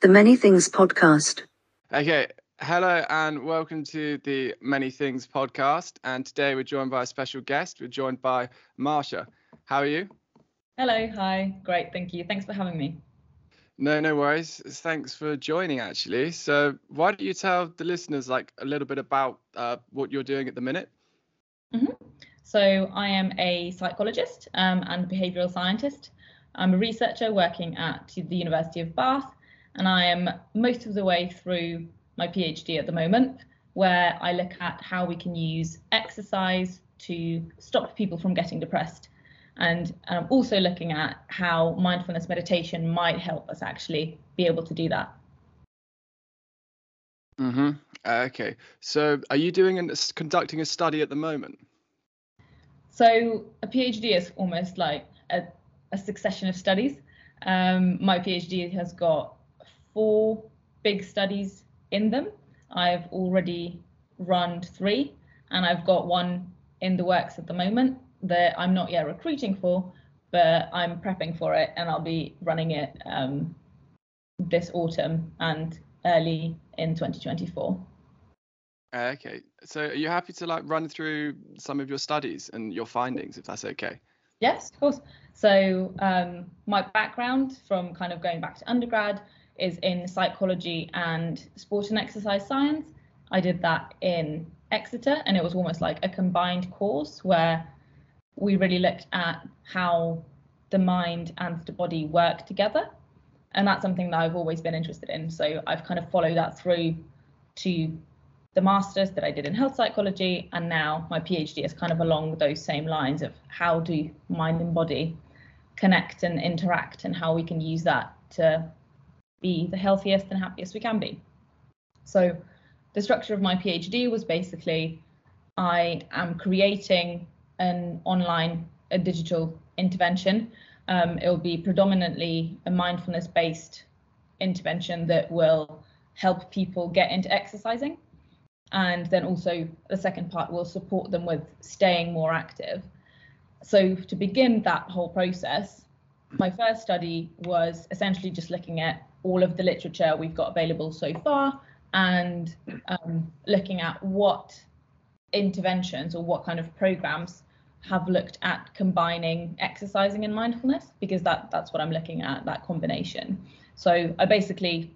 The Many Things Podcast. Okay, hello and welcome to the Many Things Podcast. And today we're joined by a special guest. We're joined by Masha. How are you? Hello, hi, great, thank you. Thanks for having me. No, no worries. Thanks for joining, actually. So, why don't you tell the listeners like a little bit about uh, what you're doing at the minute? Mm-hmm. So, I am a psychologist um, and behavioural scientist. I'm a researcher working at the University of Bath, and I am most of the way through my PhD at the moment, where I look at how we can use exercise to stop people from getting depressed. And I'm also looking at how mindfulness meditation might help us actually be able to do that. Mm-hmm. Okay. So, are you doing and conducting a study at the moment? So, a PhD is almost like a, a succession of studies. Um, my PhD has got four big studies in them. I've already run three, and I've got one in the works at the moment that I'm not yet recruiting for, but I'm prepping for it, and I'll be running it um, this autumn and early in 2024. Okay, so are you happy to like run through some of your studies and your findings, if that's okay? Yes, of course. So um, my background from kind of going back to undergrad is in psychology and sport and exercise science. I did that in Exeter, and it was almost like a combined course where we really looked at how the mind and the body work together. And that's something that I've always been interested in. So I've kind of followed that through to the master's that I did in health psychology, and now my PhD is kind of along those same lines of how do mind and body connect and interact, and how we can use that to be the healthiest and happiest we can be. So the structure of my PhD was basically I am creating an online, a digital intervention. Um, it will be predominantly a mindfulness based intervention that will help people get into exercising. And then also the second part will support them with staying more active. So to begin that whole process, my first study was essentially just looking at all of the literature we've got available so far and um, looking at what interventions or what kind of programs have looked at combining exercising and mindfulness because that that's what I'm looking at that combination. So I basically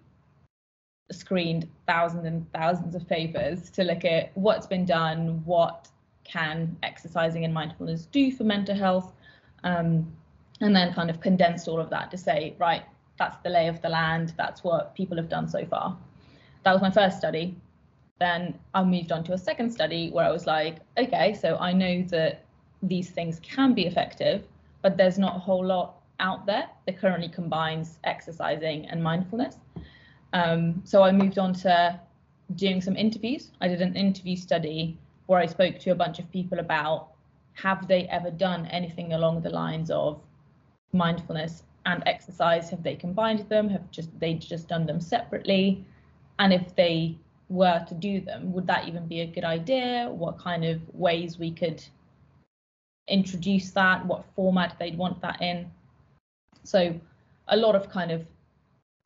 screened thousands and thousands of papers to look at what's been done, what can exercising and mindfulness do for mental health, um, and then kind of condensed all of that to say, right, that's the lay of the land, that's what people have done so far. That was my first study. Then I moved on to a second study where I was like, okay, so I know that these things can be effective, but there's not a whole lot out there that currently combines exercising and mindfulness. Um, so I moved on to doing some interviews. I did an interview study where I spoke to a bunch of people about have they ever done anything along the lines of mindfulness and exercise have they combined them? Have just they just done them separately? And if they were to do them would that even be a good idea? What kind of ways we could introduce that? What format they'd want that in? So a lot of kind of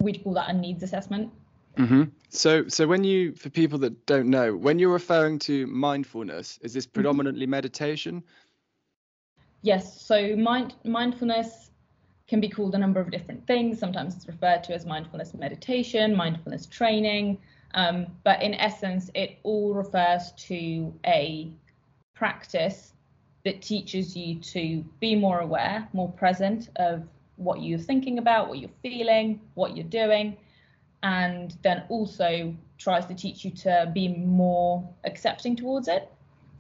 we'd call that a needs assessment. Mm-hmm. so so when you for people that don't know when you're referring to mindfulness is this mm-hmm. predominantly mm-hmm. meditation? Yes. So mind mindfulness can be called a number of different things. Sometimes it's referred to as mindfulness meditation, mindfulness training, um, but in essence, it all refers to a practice that teaches you to be more aware, more present of what you're thinking about, what you're feeling, what you're doing, and then also tries to teach you to be more accepting towards it.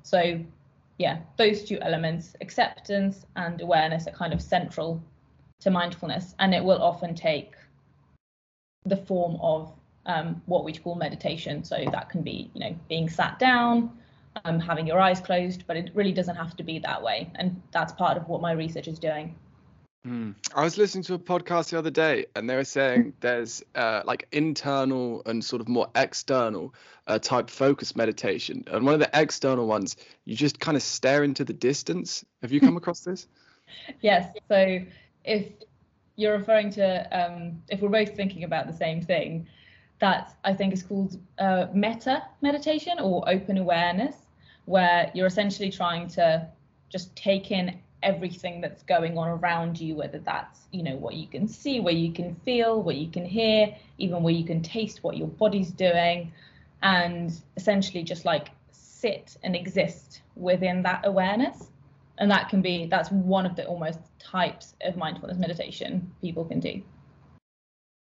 So, yeah, those two elements, acceptance and awareness, are kind of central to mindfulness, and it will often take the form of um, what we call meditation. So that can be, you know, being sat down, um, having your eyes closed, but it really doesn't have to be that way. And that's part of what my research is doing. Mm. I was listening to a podcast the other day, and they were saying there's uh, like internal and sort of more external uh, type focus meditation. And one of the external ones, you just kind of stare into the distance. Have you come across this? Yes. So if you're referring to um, if we're both thinking about the same thing, that I think is called uh, metta meditation or open awareness, where you're essentially trying to just take in everything that's going on around you, whether that's you know what you can see, where you can feel, what you can hear, even where you can taste what your body's doing, and essentially just like sit and exist within that awareness. And that can be that's one of the almost types of mindfulness meditation people can do.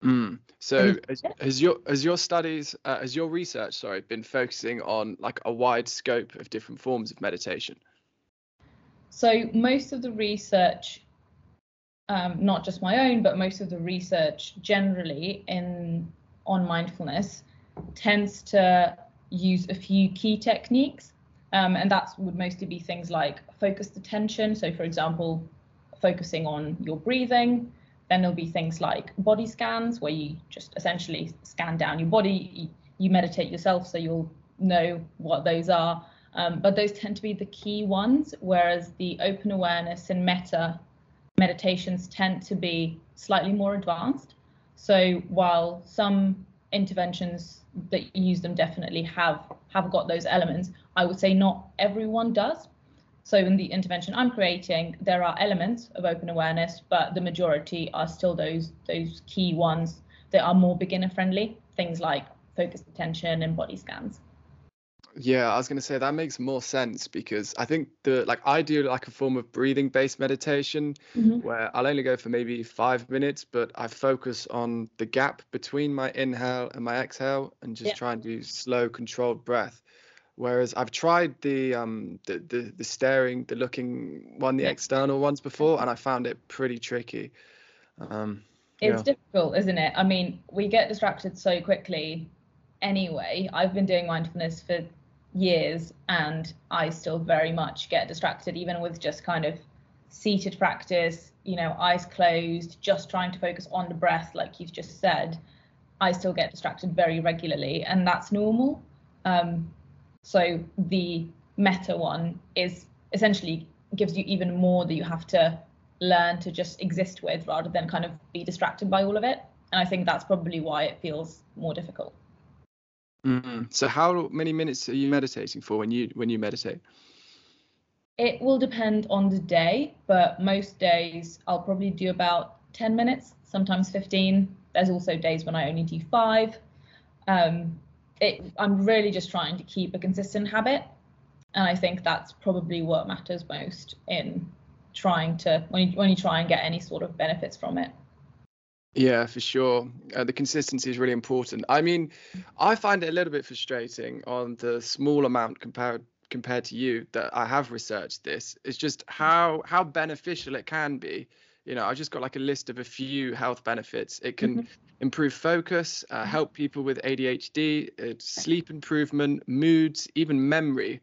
Mm. So has, has, your has your studies uh, has your research sorry been focusing on like a wide scope of different forms of meditation? So most of the research, um, not just my own, but most of the research generally in on mindfulness tends to use a few key techniques, um, and that would mostly be things like focused attention. So, for example, focusing on your breathing. Then there'll be things like body scans, where you just essentially scan down your body. You, meditate yourself, so you'll know what those are. Um, but those tend to be the key ones, whereas the open awareness and metta meditations tend to be slightly more advanced. So while some interventions that use them definitely have have got those elements, I would say not everyone does. So in the intervention I'm creating, there are elements of open awareness, but the majority are still those those key ones that are more beginner friendly, things like focused attention and body scans. Yeah, I was going to say that makes more sense because I think the like I do like a form of breathing based meditation mm-hmm. where I'll only go for maybe 5 minutes but I focus on the gap between my inhale and my exhale and just yeah. try and do slow controlled breath. Whereas I've tried the um the the, the staring, the looking one, the yeah. external ones before and I found it pretty tricky. Um it's yeah. difficult, isn't it? I mean, we get distracted so quickly anyway. I've been doing mindfulness for years and I still very much get distracted, even with just kind of seated practice, you know, eyes closed, just trying to focus on the breath, like you've just said. I still get distracted very regularly, and that's normal. Um, so the metta one is essentially gives you even more that you have to learn to just exist with rather than kind of be distracted by all of it. And I think that's probably why it feels more difficult. Mm-hmm. So how many minutes are you meditating for when you when you meditate? It will depend on the day, but most days I'll probably do about 10 minutes, sometimes 15. There's also days when I only do five. Um, it, I'm really just trying to keep a consistent habit, and I think that's probably what matters most in trying to when you, when you try and get any sort of benefits from it. Yeah, for sure. Uh, the consistency is really important. I mean, I find it a little bit frustrating on the small amount compared compared to you that I have researched this. It's just how how beneficial it can be. You know, I just got like a list of a few health benefits. It can mm-hmm. improve focus, uh, help people with ADHD, uh, sleep improvement, moods, even memory.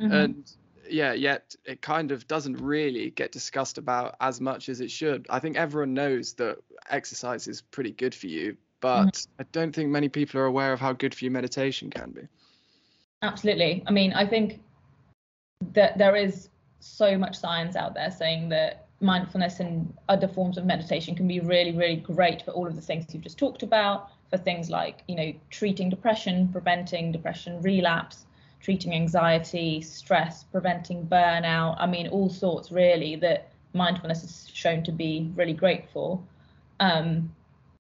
Mm-hmm. And yeah, yet it kind of doesn't really get discussed about as much as it should. I think everyone knows that exercise is pretty good for you, but mm-hmm. I don't think many people are aware of how good for you meditation can be. Absolutely. I mean, I think that there is so much science out there saying that mindfulness and other forms of meditation can be really, really great for all of the things you've just talked about, for things like, you know, treating depression, preventing depression relapse, treating anxiety, stress, preventing burnout. I mean, all sorts really that mindfulness is shown to be really great for. Um,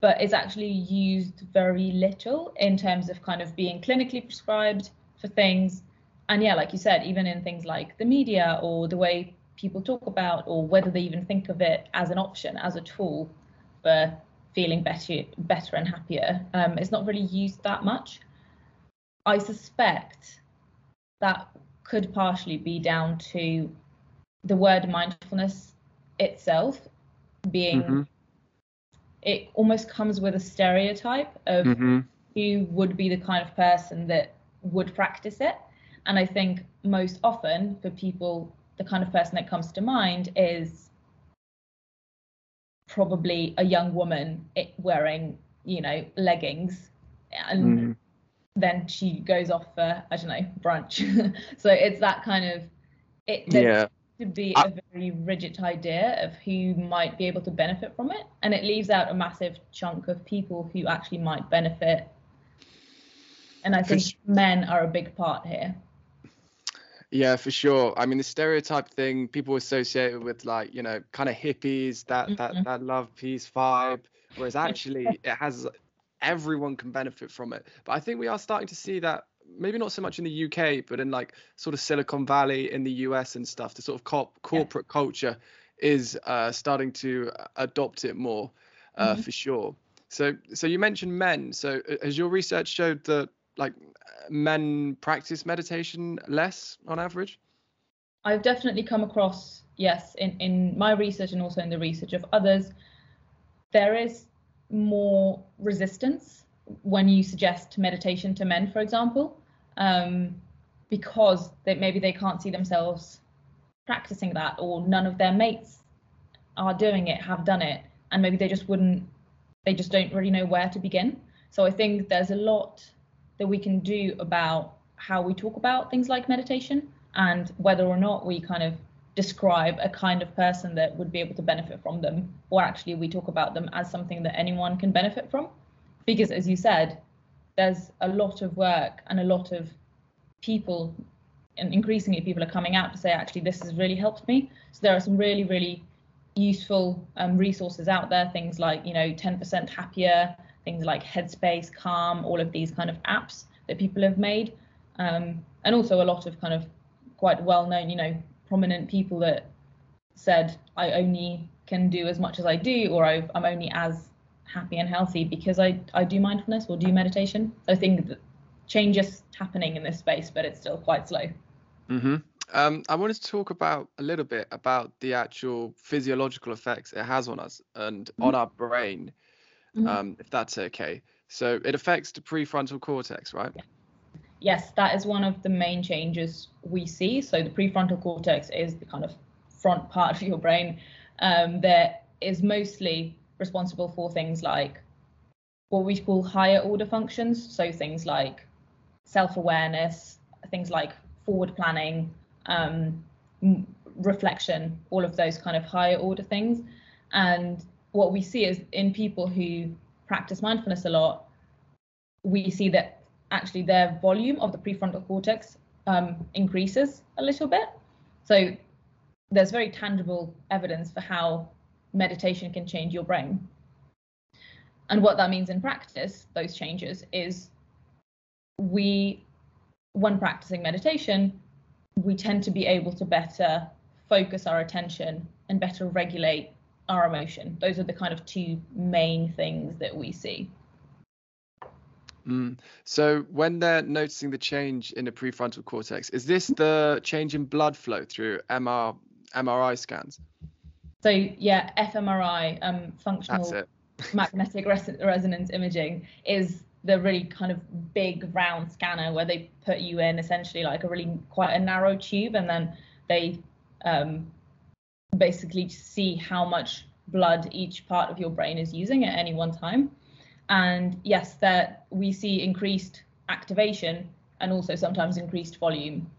but it's actually used very little in terms of kind of being clinically prescribed for things. And yeah, like you said, even in things like the media or the way people talk about, or whether they even think of it as an option, as a tool for feeling better, better and happier, um, it's not really used that much. I suspect that could partially be down to the word mindfulness itself being mm-hmm. it almost comes with a stereotype of mm-hmm. who would be the kind of person that would practice it and i think most often for people the kind of person that comes to mind is probably a young woman wearing you know leggings and mm-hmm then she goes off for I don't know brunch. so it's that kind of it. Yeah. to be I- a very rigid idea of who might be able to benefit from it, and it leaves out a massive chunk of people who actually might benefit. And I think s- men are a big part here. Yeah, for sure. I mean, the stereotype thing people associate it with like, you know, kind of hippies, that that Mhm. that love peace vibe, whereas actually it has everyone can benefit from it. But I think we are starting to see that maybe not so much in the UK, but in like sort of Silicon Valley in the US and stuff, the sort of corp- corporate culture is uh, starting to adopt it more uh, Mhm. for sure. So so you mentioned men. So uh, has your research showed that like men practice meditation less on average? I've definitely come across, yes, in, in my research and also in the research of others, there is more resistance when you suggest meditation to men, for example, um, because they, maybe they can't see themselves practicing that, or none of their mates are doing it, have done it, and maybe they just wouldn't, they just don't really know where to begin. So I think there's a lot that we can do about how we talk about things like meditation and whether or not we kind of describe a kind of person that would be able to benefit from them, or actually we talk about them as something that anyone can benefit from. Because as you said, there's a lot of work and a lot of people, and increasingly people are coming out to say, actually, this has really helped me. So there are some really, really useful um, resources out there, things like, you know, 10% happier, things like Headspace, Calm, all of these kind of apps that people have made. Um, and also a lot of kind of quite well known, you know, prominent people that said, I only can do as much as I do, or I've, I'm only as happy and healthy because I, I do mindfulness or do meditation. So I think that change is happening in this space, but it's still quite slow. hmm Um, I wanted to talk about a little bit about the actual physiological effects it has on us and on our brain, Mhm. um, if that's okay. So it affects the prefrontal cortex, right? Yes, that is one of the main changes we see. So the prefrontal cortex is the kind of front part of your brain um, that is mostly responsible for things like what we call higher order functions. So things like self-awareness, things like forward planning, um, reflection, all of those kind of higher order things. And what we see is in people who practice mindfulness a lot, we see that actually their volume of the prefrontal cortex um, increases a little bit. So there's very tangible evidence for how meditation can change your brain. And what that means in practice, those changes, is we, when practicing meditation, we tend to be able to better focus our attention and better regulate our emotion. Those are the kind of two main things that we see. Mm. So when they're noticing the change in the prefrontal cortex, is this the change in blood flow through MR, MRI scans? So yeah, fMRI, um, functional magnetic res- resonance imaging, is the really kind of big round scanner where they put you in essentially like a really quite a narrow tube, and then they um, basically see how much blood each part of your brain is using at any one time. And yes, that we see increased activation and also sometimes increased volume,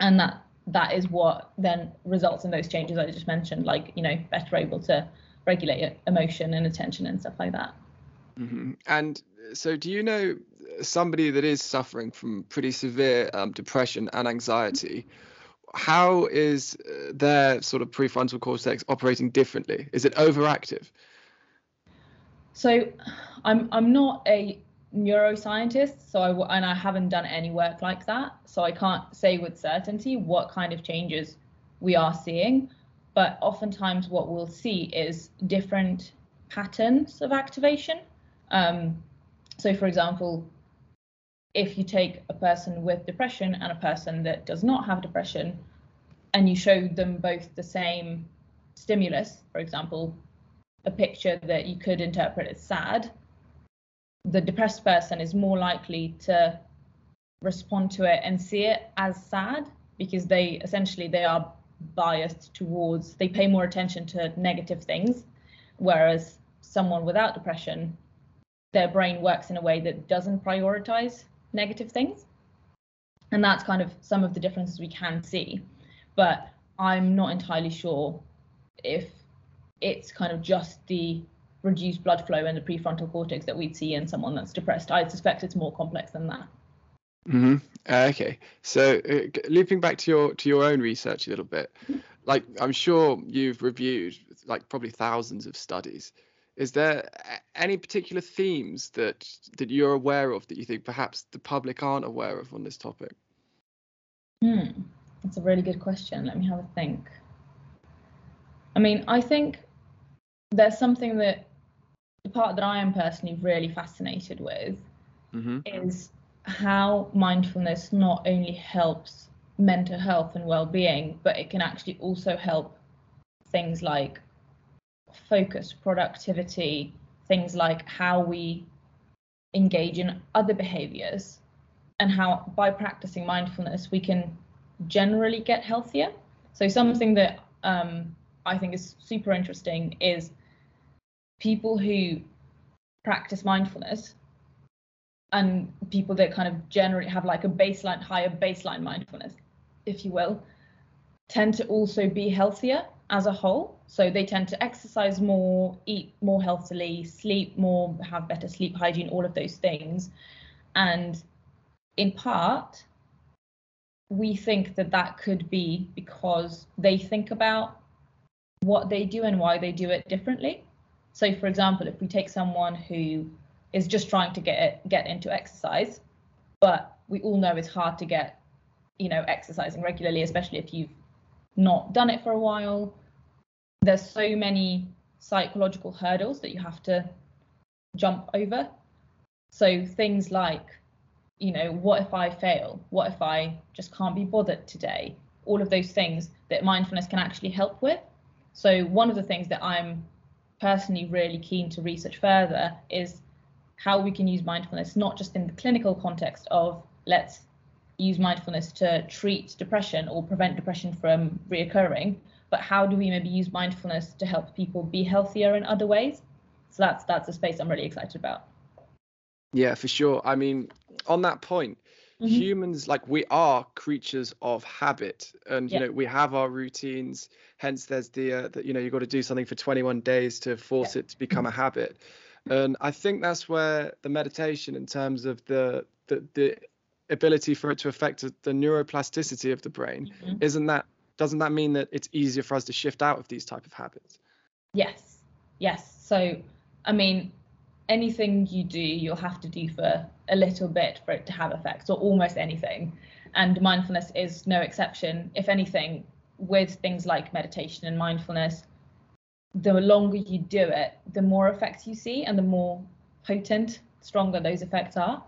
and that that is what then results in those changes I just mentioned, like you know better able to regulate emotion and attention and stuff like that. hmm And so, do you know somebody that is suffering from pretty severe um, depression and anxiety? How is uh, their sort of prefrontal cortex operating differently? Is it overactive? So I'm I'm not a neuroscientist, so I and I haven't done any work like that, so I can't say with certainty what kind of changes we are seeing. But oftentimes, what we'll see is different patterns of activation. Um, so, for example, if you take a person with depression and a person that does not have depression, and you show them both the same stimulus, for example, a picture that you could interpret as sad, the depressed person is more likely to respond to it and see it as sad because they essentially they are biased towards they pay more attention to negative things whereas someone without depression their brain works in a way that doesn't prioritize negative things. And that's kind of some of the differences we can see. But I'm not entirely sure if it's kind of just the reduced blood flow in the prefrontal cortex that we'd see in someone that's depressed. I suspect it's more complex than that. Mm-hmm. Uh, okay, so uh, looping back to your to your own research a little bit, like I'm sure you've reviewed like probably thousands of studies. Is there any particular themes that that you're aware of that you think perhaps the public aren't aware of on this topic? Hmm, that's a really good question. Let me have a think. I mean, I think there's something that the part that I am personally really fascinated with mm-hmm. is how mindfulness not only helps mental health and well-being, but it can actually also help things like focus, productivity, things like how we engage in other behaviors and how by practicing mindfulness we can generally get healthier. So something that um, I think is super interesting is people who practice mindfulness and people that kind of generally have like a baseline higher baseline mindfulness if you will tend to also be healthier as a whole. So they tend to exercise more eat more healthily sleep more have better sleep hygiene all of those things. And in part we think that that could be because they think about what they do and why they do it differently so for example if we take someone who is just trying to get get into exercise but we all know it's hard to get you know exercising regularly especially if you've not done it for a while. There's so many psychological hurdles that you have to jump over. So things like you know what if i fail? What if i just can't be bothered today? All of those things that mindfulness can actually help with. So one of the things that i'm personally really keen to research further is how we can use mindfulness not just in the clinical context of let's use mindfulness to treat depression or prevent depression from reoccurring, but how do we maybe use mindfulness to help people be healthier in other ways? So that's that's a space I'm really excited about. Yeah, for sure. I mean, on that point, mm-hmm. humans like we are creatures of habit, and you know we have our routines. Hence, there's the uh, that you know you've got to do something for 21 days to force yeah. it to become a habit and I think that's where the meditation, in terms of the the, the ability for it to affect the neuroplasticity of the brain, mm-hmm. isn't that doesn't that mean that it's easier for us to shift out of these type of habits? Yes, yes. So I mean, anything you do, you'll have to do for a little bit for it to have effects, or almost anything. And mindfulness is no exception. If anything, with things like meditation and mindfulness, the longer you do it, the more effects you see and the more potent, stronger those effects are.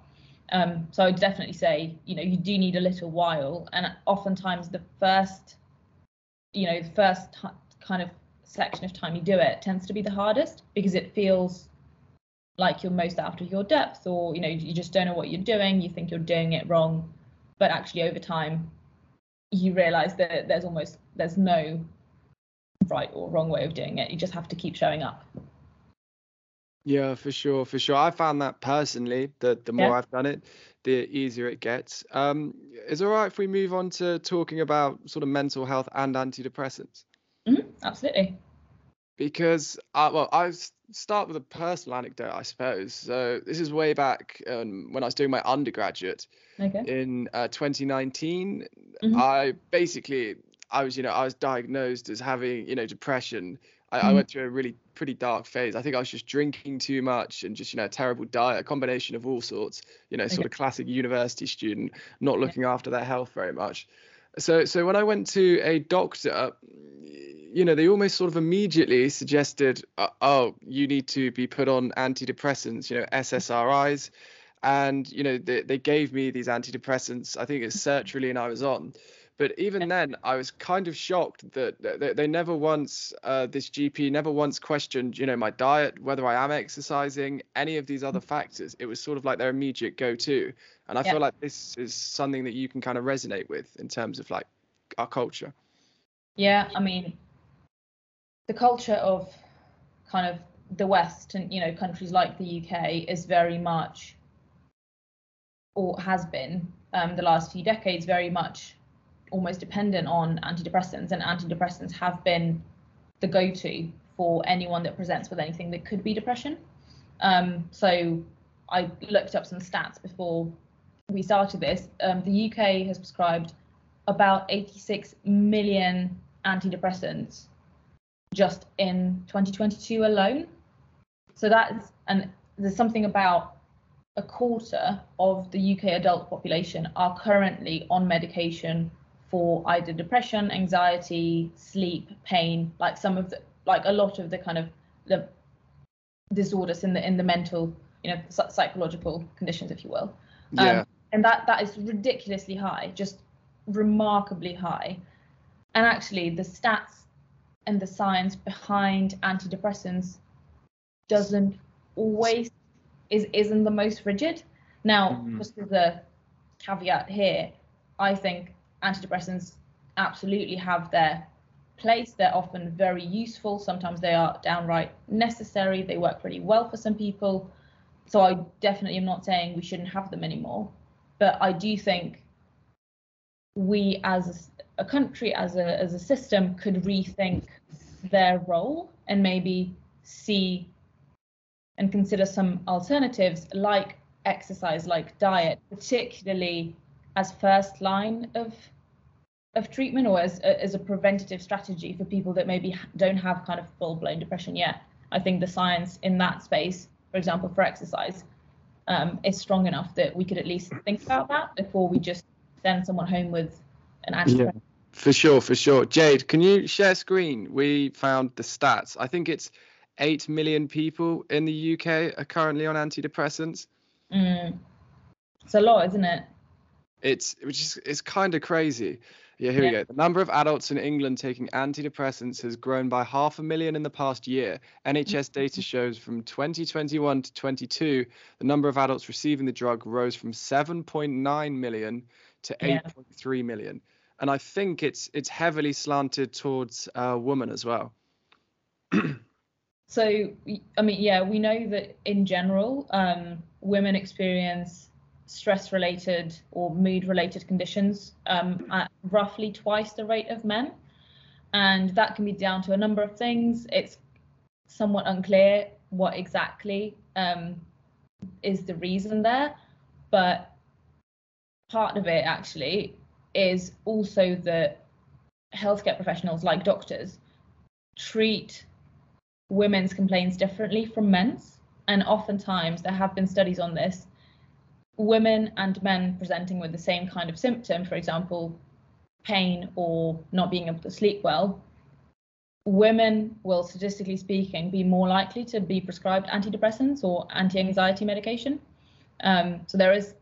Um, so I'd definitely say, you know, you do need a little while, and oftentimes the first, you know, the first t- kind of section of time you do it tends to be the hardest because it feels like you're most out of your depth, or you know, you just don't know what you're doing. You think you're doing it wrong, but actually over time, you realize that there's almost there's no right or wrong way of doing it. You just have to keep showing up. Yeah, for sure, for sure. I found that personally, that the more yeah. I've done it, the easier it gets. Um, is it all right if we move on to talking about sort of mental health and antidepressants? Mm-hmm, absolutely. Because, uh, well, I start with a personal anecdote, I suppose. So this is way back um, when I was doing my undergraduate okay. in uh, 2019. Mm-hmm. I basically I was, you know, I was diagnosed as having, you know, depression. I, mm. I, went through a really pretty dark phase. I think I was just drinking too much and just, you know, a terrible diet, a combination of all sorts, you know, sort okay. of classic university student, not looking yeah. after their health very much. So, so when I went to a doctor, you know, they almost sort of immediately suggested, uh, oh, you need to be put on antidepressants, you know, SSRIs. And, you know, they, they gave me these antidepressants. I think it's sertraline I was on. But even then, I was kind of shocked that they, they never once, uh, this GP never once questioned, you know, my diet, whether I am exercising, any of these other factors. It was sort of like their immediate go-to. And I yeah. feel like this is something that you can kind of resonate with in terms of like our culture. Yeah, I mean, the culture of kind of the West and you know countries like the UK is very much, or has been um, the last few decades, very much almost dependent on antidepressants, and antidepressants have been the go-to for anyone that presents with anything that could be depression. Um, so I looked up some stats before we started this. Um, the UK has prescribed about 86 million antidepressants just in 2022 alone. So that's and there's something about a quarter of the UK adult population are currently on medication for either depression, anxiety, sleep, pain, like some of the like a lot of the kind of the disorders in the in the mental, you know, psychological conditions, if you will. Yeah. Um, and that that is ridiculously high, just remarkably high. And actually, the stats and the science behind antidepressants doesn't always is isn't the most rigid. Now, mm-hmm. just as a caveat here, I think antidepressants absolutely have their place. They're often very useful. Sometimes they are downright necessary. They work pretty well for some people. So I definitely am not saying we shouldn't have them anymore. But I do think we as a, country, as a as a system, could rethink their role and maybe see and consider some alternatives like exercise, like diet, particularly as first line of of treatment or as as a preventative strategy for people that maybe don't have kind of full blown depression yet. I think the science in that space, for example, for exercise, um, is strong enough that we could at least think about that before we just send someone home with an antidepressant. Yeah, for sure, for sure. Jade, can you share screen? We found the stats. I think it's 8 million people in the UK are currently on antidepressants. Mm. It's a lot, isn't it? It's which is it's kind of crazy. Yeah, here yeah. we go. The number of adults in England taking antidepressants has grown by half a million in the past year. NHS mm-hmm. data shows from 2021 to 22, the number of adults receiving the drug rose from 7.9 million to 8.3 yeah. million. And I think it's it's heavily slanted towards uh, women as well. So, I mean, yeah, we know that in general, um, women experience stress related or mood related conditions um, at roughly twice the rate of men. And that can be down to a number of things. It's somewhat unclear what exactly um, is the reason there, but part of it actually is also that healthcare professionals like doctors treat women's complaints differently from men's. And oftentimes, there have been studies on this. Women and men presenting with the same kind of symptom, for example, pain or not being able to sleep well, women will, statistically speaking, be more likely to be prescribed antidepressants or anti anxiety medication. Um, so there is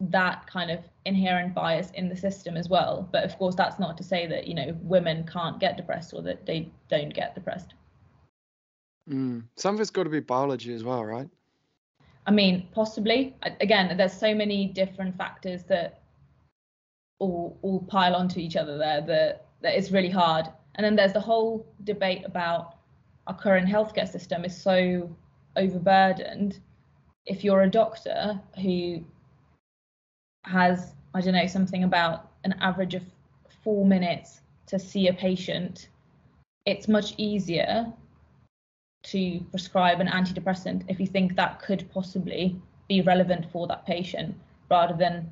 that kind of inherent bias in the system as well. But of course, that's not to say that you know women can't get depressed or that they don't get depressed. Mm. Some of it's got to be biology as well, right? I mean, possibly. Again, there's so many different factors that all all pile onto each other there that that it's really hard. And then there's the whole debate about our current healthcare system is so overburdened. If you're a doctor who has, I don't know, something about an average of four minutes to see a patient, it's much easier to prescribe an antidepressant if you think that could possibly be relevant for that patient rather than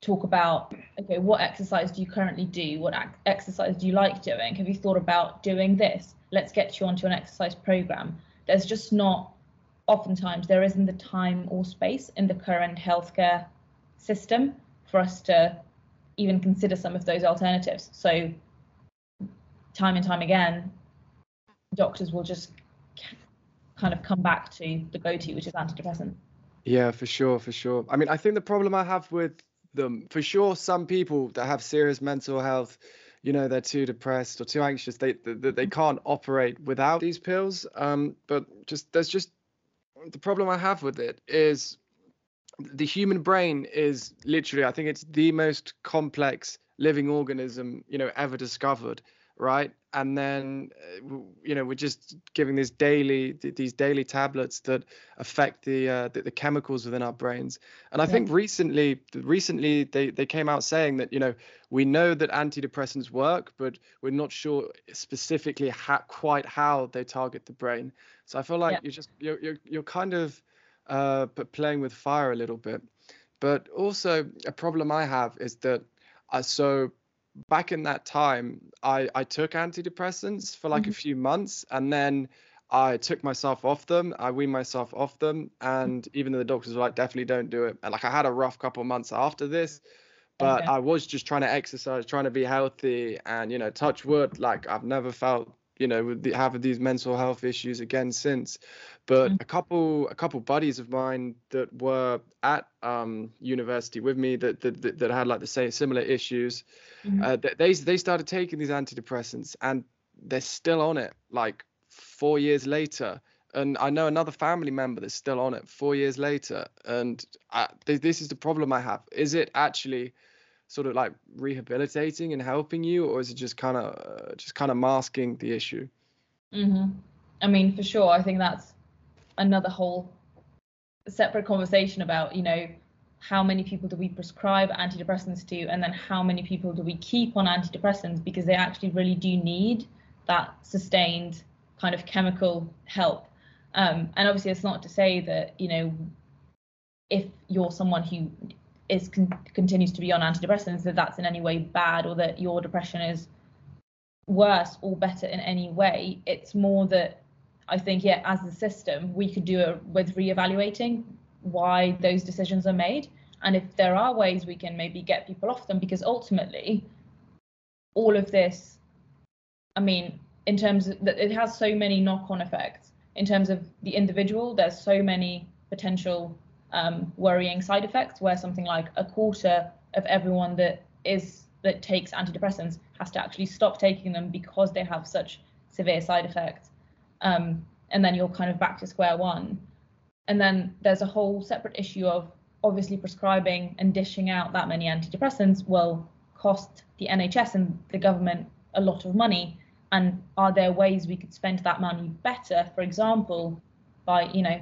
talk about okay what exercise do you currently do? What exercise do you like doing? Have you thought about doing this? Let's get you onto an exercise program. There's just not oftentimes there isn't the time or space in the current healthcare system for us to even consider some of those alternatives. So, time and time again, doctors will just kind of come back to the go to, which is antidepressant. Yeah, for sure, for sure. I mean, I think the problem I have with them, for sure, some people that have serious mental health, you know, they're too depressed or too anxious, they they, they can't operate without these pills. Um, but just there's just the problem I have with it is the human brain is literally, I think it's the most complex living organism, you know, ever discovered. right? And then, uh, you know, we're just giving these daily these daily tablets that affect the uh, the, the, chemicals within our brains. And I yeah. think recently, recently they they came out saying that you know we know that antidepressants work, but we're not sure specifically how, quite how they target the brain. So I feel like yeah. you're just you're you're you're kind of uh, but playing with fire a little bit. But also a problem I have is that I so back in that time I I took antidepressants for like mm-hmm. a few months and then I took myself off them. I weaned myself off them, and even though the doctors were like, definitely don't do it. And like I had a rough couple months after this, but okay. I was just trying to exercise, trying to be healthy, and you know, touch wood. Like I've never felt you know with the, having these mental health issues again since but mm. a couple a couple buddies of mine that were at um, university with me that, that that had like the same similar issues mm. uh, they they started taking these antidepressants and they're still on it like four years later and I know another family member that's still on it four years later and I, this is the problem I have is it actually sort of like rehabilitating and helping you, or is it just kind of uh, just kind of masking the issue? Mm-hmm. I mean, for sure, I think that's another whole separate conversation about you know how many people do we prescribe antidepressants to, and then how many people do we keep on antidepressants because they actually really do need that sustained kind of chemical help. Um, and obviously, it's not to say that you know if you're someone who is con- continues to be on antidepressants that that's in any way bad or that your depression is worse or better in any way. It's more that i think yeah as a system we could do it with reevaluating why those decisions are made. And if there are ways we can maybe get people off them because ultimately all of this i mean in terms of that it has so many knock-on effects. In terms of the individual there's so many potential um, worrying side effects, where something like a quarter of everyone that is that takes antidepressants has to actually stop taking them because they have such severe side effects. Um, and then you're kind of back to square one. And then there's a whole separate issue of obviously prescribing and dishing out that many antidepressants will cost the NHS and the government a lot of money. And are there ways we could spend that money better? For example, by you know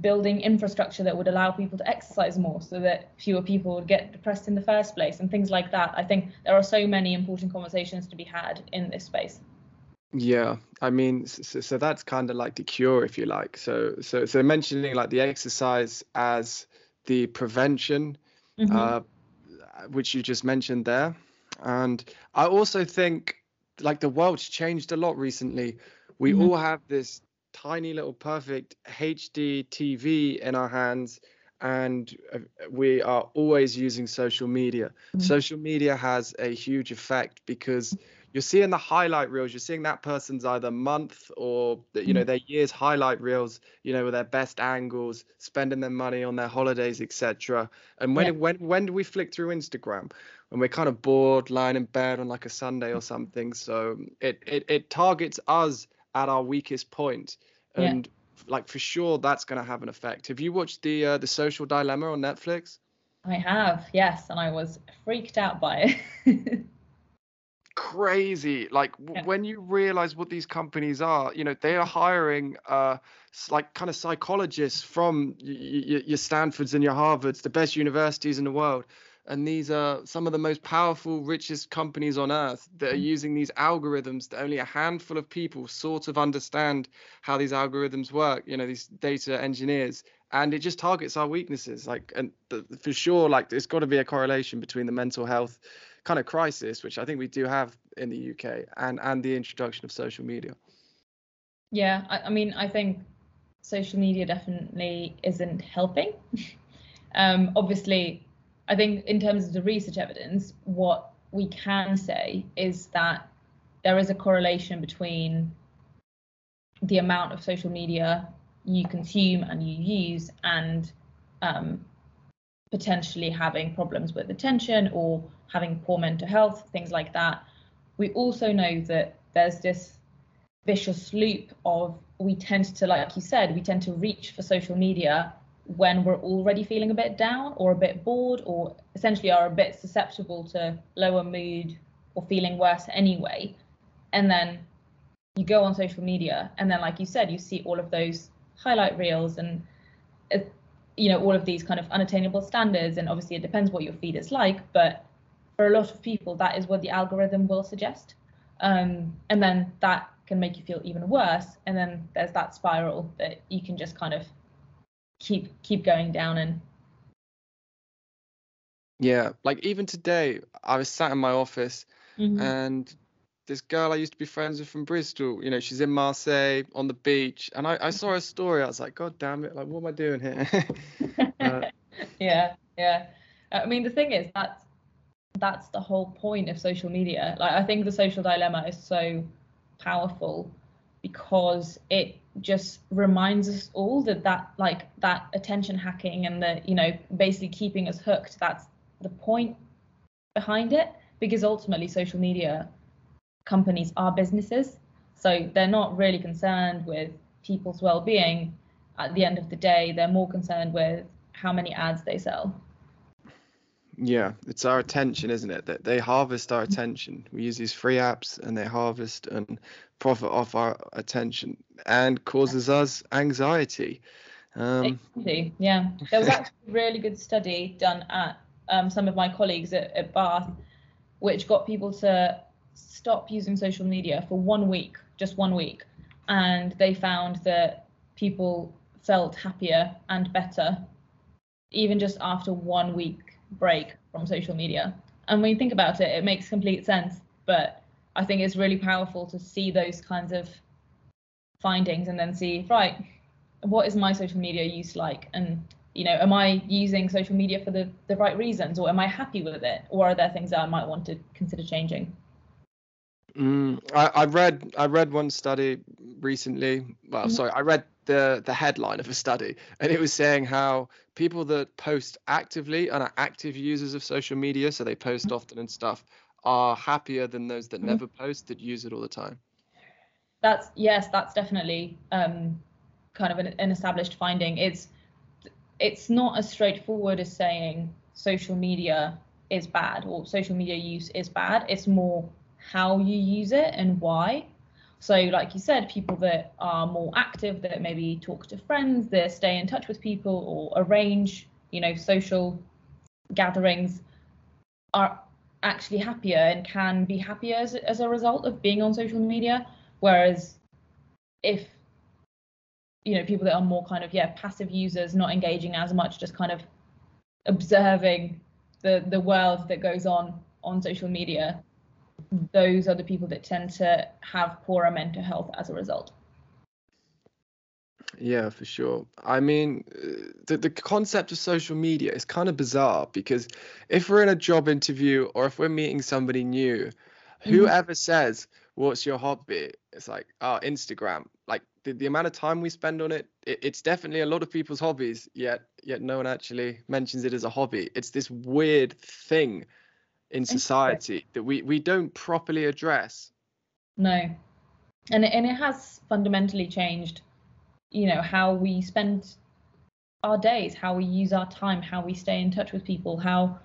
building infrastructure that would allow people to exercise more so that fewer people would get depressed in the first place and things like that. I think there are so many important conversations to be had in this space. Yeah, I mean, so, so that's kind of like the cure, if you like. So, so, so mentioning like the exercise as the prevention, mm-hmm. uh, which you just mentioned there, and I also think like the world's changed a lot recently. We mm-hmm. all have this tiny little perfect HD TV in our hands and uh, we are always using social media. Mm-hmm. Social media has a huge effect because you're seeing the highlight reels. You're seeing that person's either month or you know mm-hmm. their year's highlight reels. You know with their best angles, spending their money on their holidays, etc. And when yeah. when when do we flick through Instagram? When we're kind of bored, lying in bed on like a Sunday or something. So it it it targets us at our weakest point. And yeah. like for sure that's going to have an effect. Have you watched the uh, the social dilemma on netflix? I have yes and i was freaked out by it. Crazy. Like yeah. when you realize what these companies are you know they are hiring uh like kind of psychologists from y- y- your stanfords and your harvards the best universities in the world and these are some of the most powerful, richest companies on earth that are mm. using these algorithms that only a handful of people sort of understand how these algorithms work. You know, these data engineers, and it just targets our weaknesses. Like, and for sure, like there's got to be a correlation between the mental health kind of crisis, which I think we do have in the UK, and and the introduction of social media. Yeah, I, I mean, I think social media definitely isn't helping. um, obviously I think in terms of the research evidence, what we can say is that there is a correlation between the amount of social media you consume and you use and um, potentially having problems with attention or having poor mental health, things like that. We also know that there's this vicious loop of we tend to, like you said, we tend to reach for social media when we're already feeling a bit down or a bit bored or essentially are a bit susceptible to lower mood or feeling worse anyway. And then you go on social media and then like you said you see all of those highlight reels and uh, you know all of these kind of unattainable standards. And obviously it depends what your feed is like but for a lot of people that is what the algorithm will suggest. Um, and then that can make you feel even worse. And then there's that spiral that you can just kind of keep keep going down and yeah like even today i was sat in my office mm-hmm. and this girl I used to be friends with from Bristol, you know, she's in Marseille on the beach, and I, I saw her story. I was like, God damn it! Like, what am I doing here? uh, yeah, yeah. I mean, the thing is that's that's the whole point of social media. Like, I think the social dilemma is so powerful because it just reminds us all that that like that attention hacking and the you know basically keeping us hooked. That's the point behind it because ultimately social media companies are businesses. So they're not really concerned with people's well-being. At the end of the day, they're more concerned with how many ads they sell. Yeah, it's our attention, isn't it? That they harvest our attention. We use these free apps and they harvest and profit off our attention and causes us anxiety. Um, exactly. Yeah, there was actually a really good study done at um, some of my colleagues at, at Bath, which got people to stop using social media for one week, just one week, and they found that people felt happier and better even just after one week break from social media. And when you think about it, it makes complete sense. But I think it's really powerful to see those kinds of findings and then see, right, what is my social media use like? And you know, am I using social media for the, the right reasons or am I happy with it? Or are there things that I might want to consider changing? Mm, I, I, read I read one study recently. Well, mm-hmm. sorry, I read the the headline of a study, and it was saying how people that post actively and are active users of social media, so they post mm-hmm. often and stuff, are happier than those that mm-hmm. never post that use it all the time. That's yes, that's definitely um, kind of an, an established finding. It's it's not as straightforward as saying social media is bad or social media use is bad. It's more how you use it and why. So, like you said, people that are more active, that maybe talk to friends, that stay in touch with people or arrange, you know, social gatherings, are actually happier and can be happier as, as a result of being on social media. Whereas, if you know, people that are more kind of yeah passive users, not engaging as much, just kind of observing the the world that goes on on social media, those are the people that tend to have poorer mental health as a result. Yeah, for sure. I mean, the, the concept of social media is kind of bizarre because if we're in a job interview or if we're meeting somebody new, mm-hmm. whoever says, What's your hobby? It's like, Oh, Instagram. Like the, the amount of time we spend on it, it, it's definitely a lot of people's hobbies, yet yet no one actually mentions it as a hobby. It's this weird thing in society that we we don't properly address. No. And it, and it has fundamentally changed you know how we spend our days how we use our time how we stay in touch with people how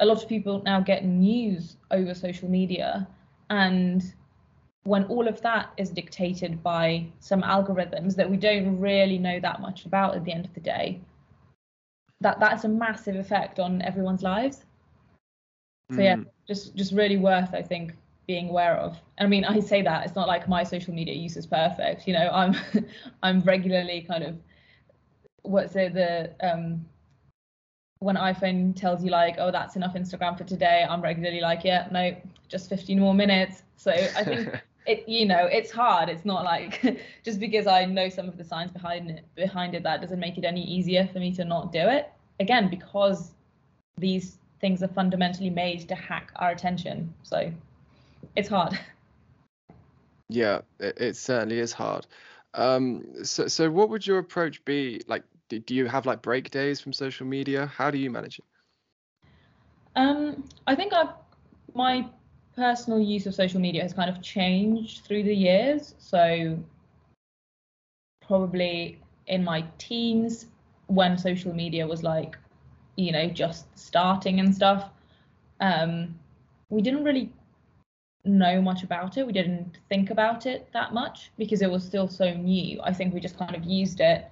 a lot of people now get news over social media. And when all of that is dictated by some algorithms that we don't really know that much about at the end of the day that that's a massive effect on everyone's lives so yeah, mm. just just really worth I think being aware of. I mean, I say that it's not like my social media use is perfect. You know, I'm I'm regularly kind of what's it the um when iPhone tells you like, oh, that's enough Instagram for today, I'm regularly like, yeah, no, just 15 more minutes. So I think it, you know, it's hard. It's not like just because I know some of the science behind it, behind it, that doesn't make it any easier for me to not do it. Again, because these things are fundamentally made to hack our attention. So it's hard. Yeah, it, it certainly is hard. Um, so, so what would your approach be? Like, do, do you have like break days from social media? How do you manage it? Um, I think I've my personal use of social media has kind of changed through the years. So probably in my teens when social media was like you know just starting and stuff um, we didn't really know much about it. We didn't think about it that much because it was still so new. I think we just kind of used it.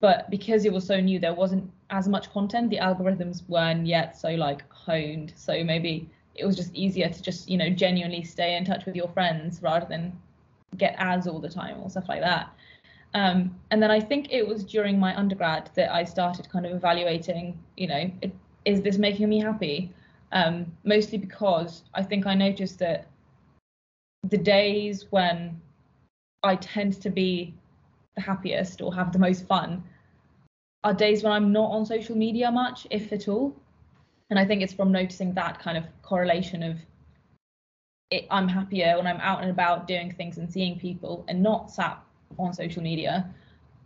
But because it was so new, there wasn't as much content. The algorithms weren't yet so like honed. So maybe it was just easier to just, you know, genuinely stay in touch with your friends rather than get ads all the time or stuff like that. Um, and then I think it was during my undergrad that I started kind of evaluating, you know, it, is this making me happy? Um, mostly because I think I noticed that the days when I tend to be the happiest or have the most fun are days when I'm not on social media much, if at all. And I think it's from noticing that kind of correlation of it, I'm happier when I'm out and about doing things and seeing people and not sat on social media.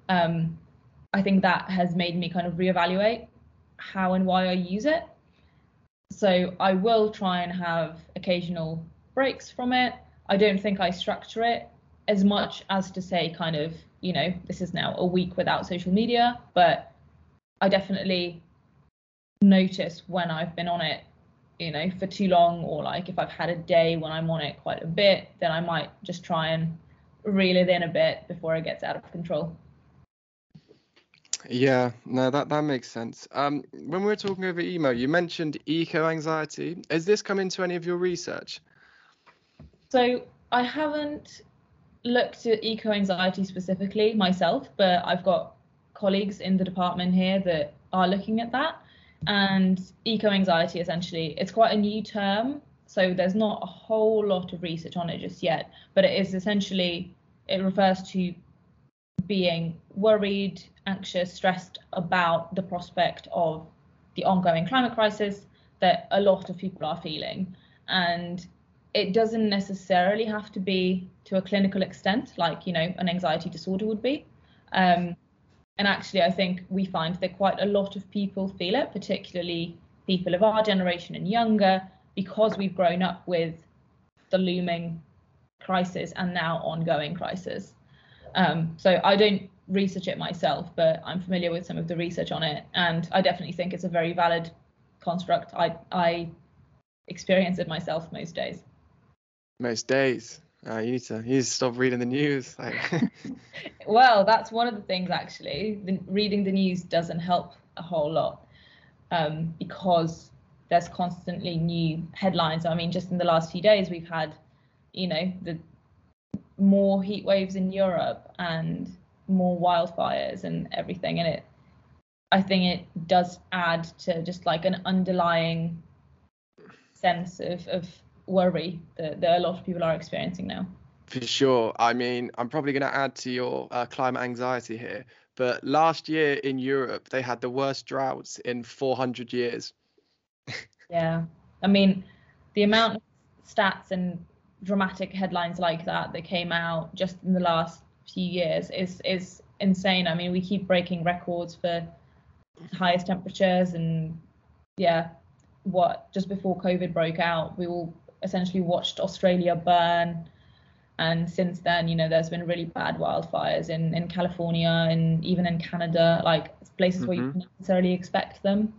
Um, I think that has made me kind of reevaluate how and why I use it. So I will try and have occasional breaks from it. I don't think I structure it as much as to say, kind of, you know, this is now a week without social media, but I definitely notice when I've been on it, you know, for too long, or like if I've had a day when I'm on it quite a bit, then I might just try and reel it in a bit before it gets out of control. Yeah, no, that that makes sense. Um, when we were talking over email, you mentioned eco anxiety. Has this come into any of your research? So I haven't looked at eco anxiety specifically myself, but I've got colleagues in the department here that are looking at that. And eco anxiety essentially, it's quite a new term, so there's not a whole lot of research on it just yet. But it is essentially it refers to being worried, anxious, stressed about the prospect of the ongoing climate crisis that a lot of people are feeling. And it doesn't necessarily have to be to a clinical extent, like, you know, an anxiety disorder would be. Um, and actually, I think we find that quite a lot of people feel it, particularly people of our generation and younger, because we've grown up with the looming crisis and now ongoing crisis. Um, so I don't research it myself, but I'm familiar with some of the research on it, and I definitely think it's a very valid construct. I I experience it myself most days. Most days. Uh, you need to you need to stop reading the news. well, that's one of the things actually. The, reading the news doesn't help a whole lot um, because there's constantly new headlines. I mean, just in the last few days, we've had, you know, the more heat waves in Europe and more wildfires and everything. And it, I think it does add to just like an underlying sense of, of worry that, that a lot of people are experiencing now. For sure. I mean, I'm probably going to add to your uh, climate anxiety here, but last year in Europe, they had the worst droughts in 400 years. Yeah. I mean, the amount of stats and dramatic headlines like that that came out just in the last few years is is insane. I mean, we keep breaking records for highest temperatures and yeah, what just before COVID broke out, we all essentially watched Australia burn. And since then, you know, there's been really bad wildfires in, in California and even in Canada, like places mm-hmm. where you mm-hmm. don't necessarily expect them.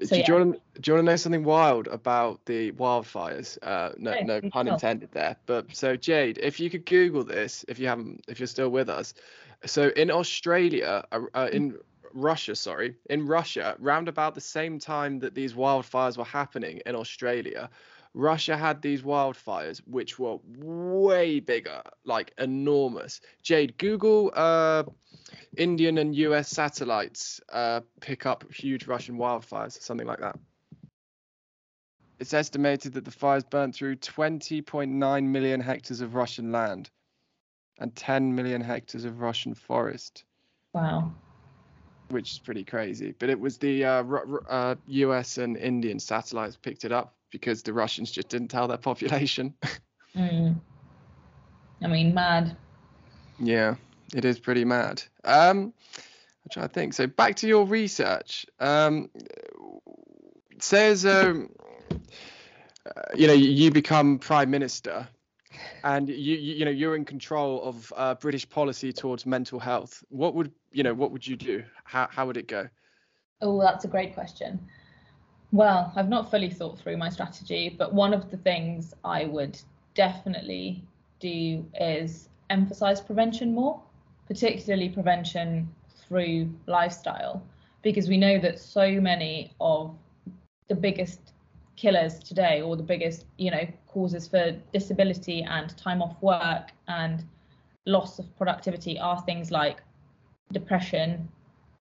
So, do, yeah. you want to, do you want to know something wild about the wildfires? Uh, no, no pun intended there. But so Jade, if you could Google this, if you haven't, if you're still with us, so in Australia, uh, uh, in Russia, sorry, in Russia, round about the same time that these wildfires were happening in Australia, Russia had these wildfires which were way bigger, like enormous. Jade, Google uh, Indian and US satellites uh, pick up huge Russian wildfires, something like that. It's estimated that the fires burnt through 20.9 million hectares of Russian land and 10 million hectares of Russian forest. Wow. Which is pretty crazy. But it was the uh, uh, US and Indian satellites picked it up because the Russians just didn't tell their population. mm. I mean, mad. Yeah, it is pretty mad. Um, I'm trying to think. So back to your research. Um, it says, um, uh, you know, you become prime minister, and you, you, you know, you're in control of uh, British policy towards mental health. What would, you know, what would you do? How how would it go? Oh, that's a great question. Well, I've not fully thought through my strategy, but one of the things I would definitely do is emphasize prevention more, particularly prevention through lifestyle, because we know that so many of the biggest killers today or the biggest you know causes for disability and time off work and loss of productivity are things like depression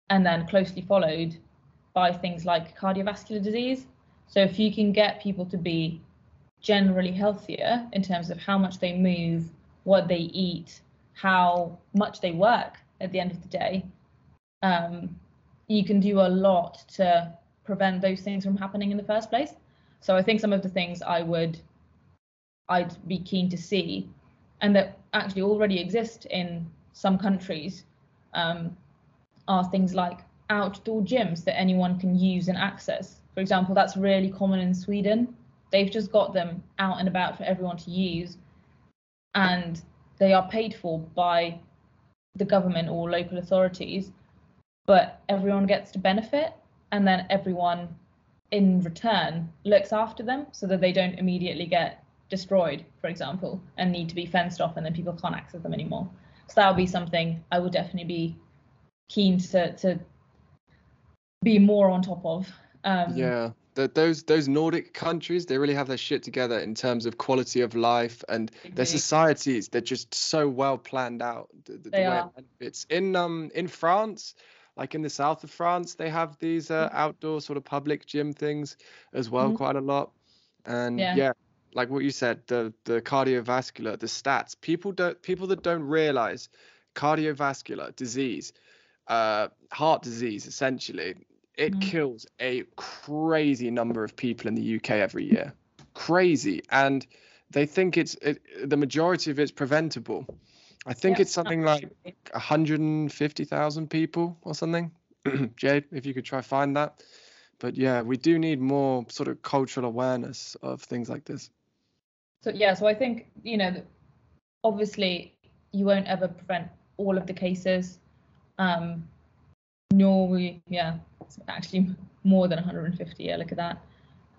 and then closely followed by things like cardiovascular disease. So if you can get people to be generally healthier in terms of how much they move what they eat how much they work at the end of the day um, you can do a lot to prevent those things from happening in the first place. So I think some of the things I would I'd be keen to see and that actually already exist in some countries um, are things like outdoor gyms that anyone can use and access. For example, that's really common in Sweden. They've just got them out and about for everyone to use, and they are paid for by the government or local authorities, but everyone gets to benefit, and then everyone in return looks after them so that they don't immediately get destroyed, for example, and need to be fenced off and then people can't access them anymore. So that would be something I would definitely be keen to to be more on top of. Um, yeah, the, those those Nordic countries, they really have their shit together in terms of quality of life and their societies. They're just so well planned out. The, the, they the are. It's in um in France like in the south of France, they have these uh, Mm-hmm. outdoor sort of public gym things as well, Mhm. quite a lot. And Yeah. yeah. like what you said, the the cardiovascular, the stats. People don't people that don't realize cardiovascular disease, uh, heart disease, essentially, it Mhm. kills a crazy number of people in the UK every year. Crazy, and they think it's it, the majority of it's preventable. I think Yeah, it's something like absolutely. 150,000 people or something. Jade, if you could try find that. But yeah, we do need more sort of cultural awareness of things like this. So yeah, so I think you know, obviously you won't ever prevent all of the cases, um, nor we yeah, it's actually more than 150. Yeah, look at that.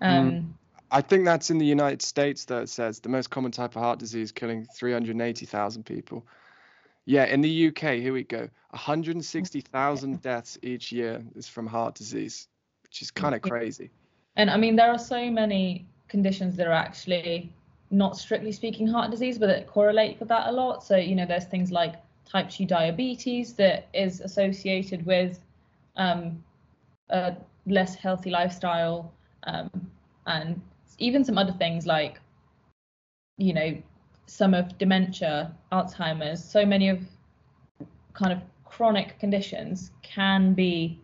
Um, I think that's in the United States, though, it says the most common type of heart disease killing 380,000 people. Yeah, in the UK, here we go 160,000 deaths each year is from heart disease, which is kind of crazy. And I mean, there are so many conditions that are actually not strictly speaking heart disease, but that correlate with that a lot. So, you know, there's things like type 2 diabetes that is associated with um, a less healthy lifestyle, um, and even some other things like, you know, some of dementia, Alzheimer's, so many of kind of chronic conditions can be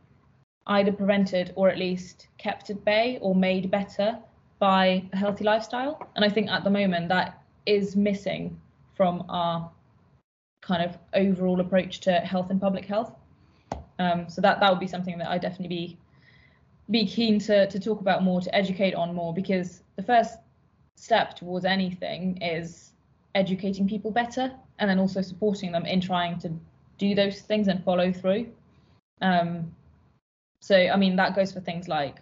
either prevented or at least kept at bay or made better by a healthy lifestyle. And I think at the moment that is missing from our kind of overall approach to health and public health. Um, so that that would be something that I definitely be be keen to to talk about more, to educate on more, because the first step towards anything is educating people better and then also supporting them in trying to do those things and follow through. Um, so, I mean, that goes for things like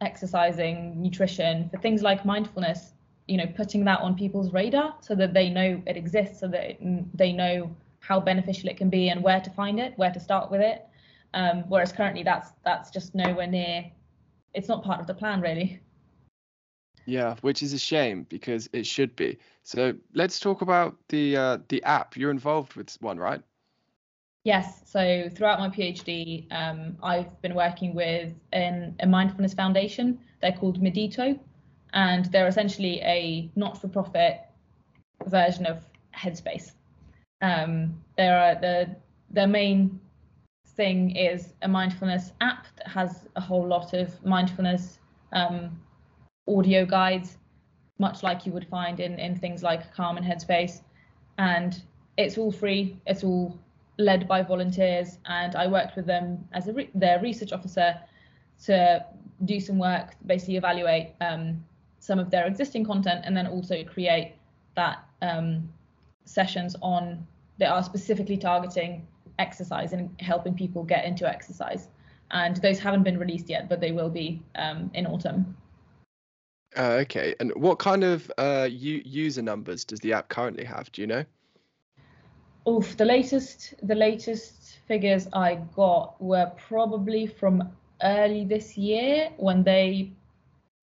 exercising, nutrition, for things like mindfulness, you know, putting that on people's radar so that they know it exists, so that they know how beneficial it can be and where to find it, where to start with it. Um, whereas currently that's that's just nowhere near it's not part of the plan really. Yeah, which is a shame because it should be. So let's talk about the uh, the app. You're involved with one, right? Yes. So throughout my PhD, um, I've been working with an, a mindfulness foundation. They're called Medito, and they're essentially a not-for-profit version of Headspace. Um, they're the their main thing is a mindfulness app that has a whole lot of mindfulness um, audio guides, much like you would find in in things like Calm and Headspace, and it's all free. It's all led by volunteers, and I worked with them as a re- their research officer to do some work, basically evaluate um, some of their existing content, and then also create that um, sessions on that are specifically targeting exercise and helping people get into exercise. And those haven't been released yet, but they will be um, in autumn. Uh, okay. And what kind of uh, u- user numbers does the app currently have? Do you know? Oof, the latest the latest figures I got were probably from early this year when they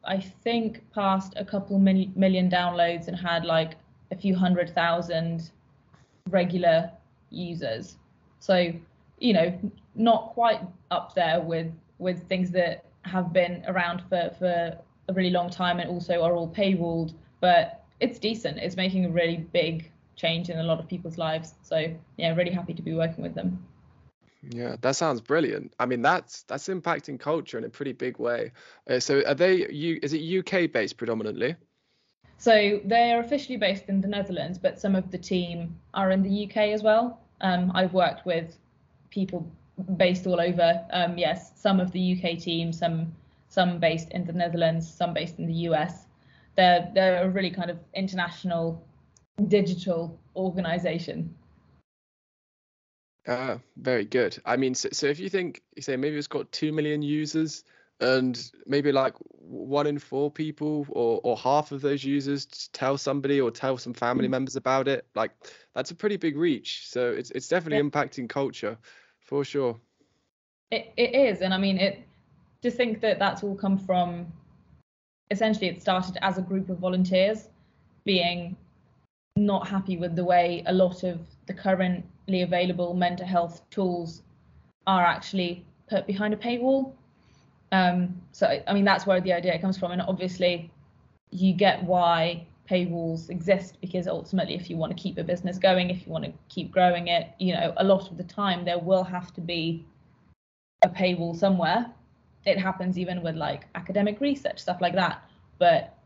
I think passed a couple mil- million downloads and had like a few hundred thousand regular users. So, you know, not quite up there with with things that have been around for for a really long time and also are all paywalled, but it's decent. It's making a really big change in a lot of people's lives. So yeah, really happy to be working with them. Yeah, that sounds brilliant. I mean, that's that's impacting culture in a pretty big way. Uh, so, are they? You is it UK based predominantly? So they are officially based in the Netherlands, but some of the team are in the UK as well. Um, I've worked with people based all over. Um, yes, some of the UK team, some some based in the Netherlands, some based in the US. They're they're a really kind of international digital organization. Uh, very good. I mean, so, so if you think, you say maybe it's got two million users, and maybe like one in four people or or half of those users tell somebody or tell some family mm. members about it, like that's a pretty big reach. So it's it's definitely Yeah. impacting culture, for sure. It it is, and I mean it. To think that that's all come from, essentially, it started as a group of volunteers, being not happy with the way a lot of the currently available mental health tools are actually put behind a paywall. Um, so I mean that's where the idea comes from, and obviously, you get why paywalls exist because ultimately, if you want to keep a business going, if you want to keep growing it, you know, a lot of the time there will have to be a paywall somewhere. It happens even with like academic research, stuff like that. But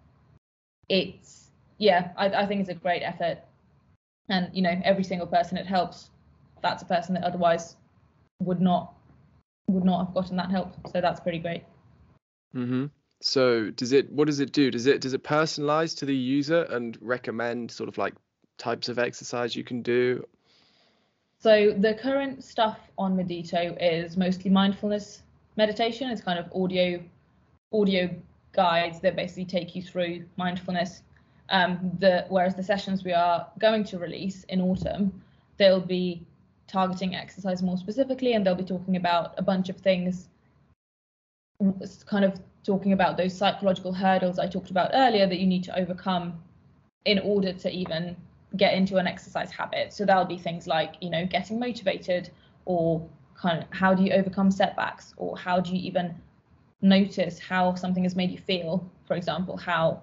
it's yeah, I, I think it's a great effort. And you know, every single person it helps, that's a person that otherwise would not would not have gotten that help. So that's pretty great. hmm So does it? What does it do? Does it does it personalize to the user and recommend sort of like types of exercise you can do? So the current stuff on Medito is mostly mindfulness meditation. It's kind of audio audio guides that basically take you through mindfulness. Um, the whereas the sessions we are going to release in autumn, they'll be targeting exercise more specifically, and they'll be talking about a bunch of things, kind of talking about those psychological hurdles I talked about earlier that you need to overcome in order to even get into an exercise habit. So that'll be things like, you know, getting motivated or kind of how do you overcome setbacks or how do you even notice how something has made you feel, for example, how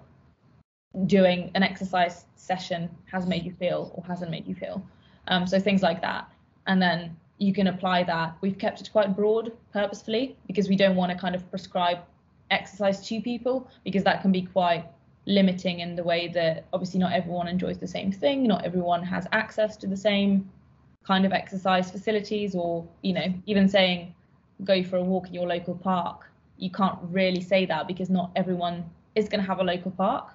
doing an exercise session has made you feel or hasn't made you feel. Um, so things like that. And then you can apply that. We've kept it quite broad purposefully because we don't want to kind of prescribe exercise to people because that can be quite limiting in the way that obviously not everyone enjoys the same thing, not everyone has access to the same kind of exercise facilities, or you know, even saying go for a walk in your local park, you can't really say that because not everyone is going to have a local park.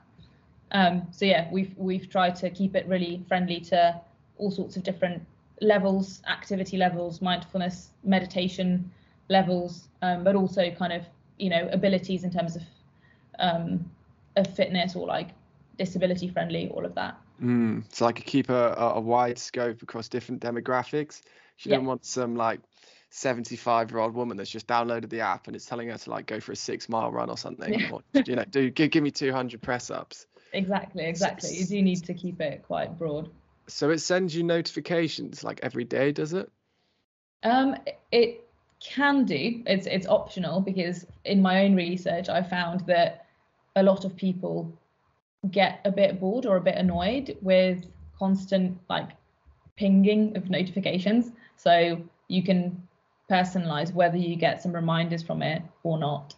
Um, so yeah, we've we've tried to keep it really friendly to all sorts of different levels, activity levels, mindfulness, meditation levels, um, but also kind of you know abilities in terms of um, of fitness or like disability friendly, all of that. Mm, so could keep a, a wide scope across different demographics. You Yeah. don't want some like 75 year old woman that's just downloaded the app and it's telling her to like go for a six mile run or something. Yeah. Or, you know, do give, give me 200 press ups. Exactly, exactly. You do need to keep it quite broad. So it sends you notifications like every day, does it? Um, it can do. It's it's optional because in my own research, I found that a lot of people get a bit bored or a bit annoyed with constant like pinging of notifications. So you can personalize whether you get some reminders from it or not.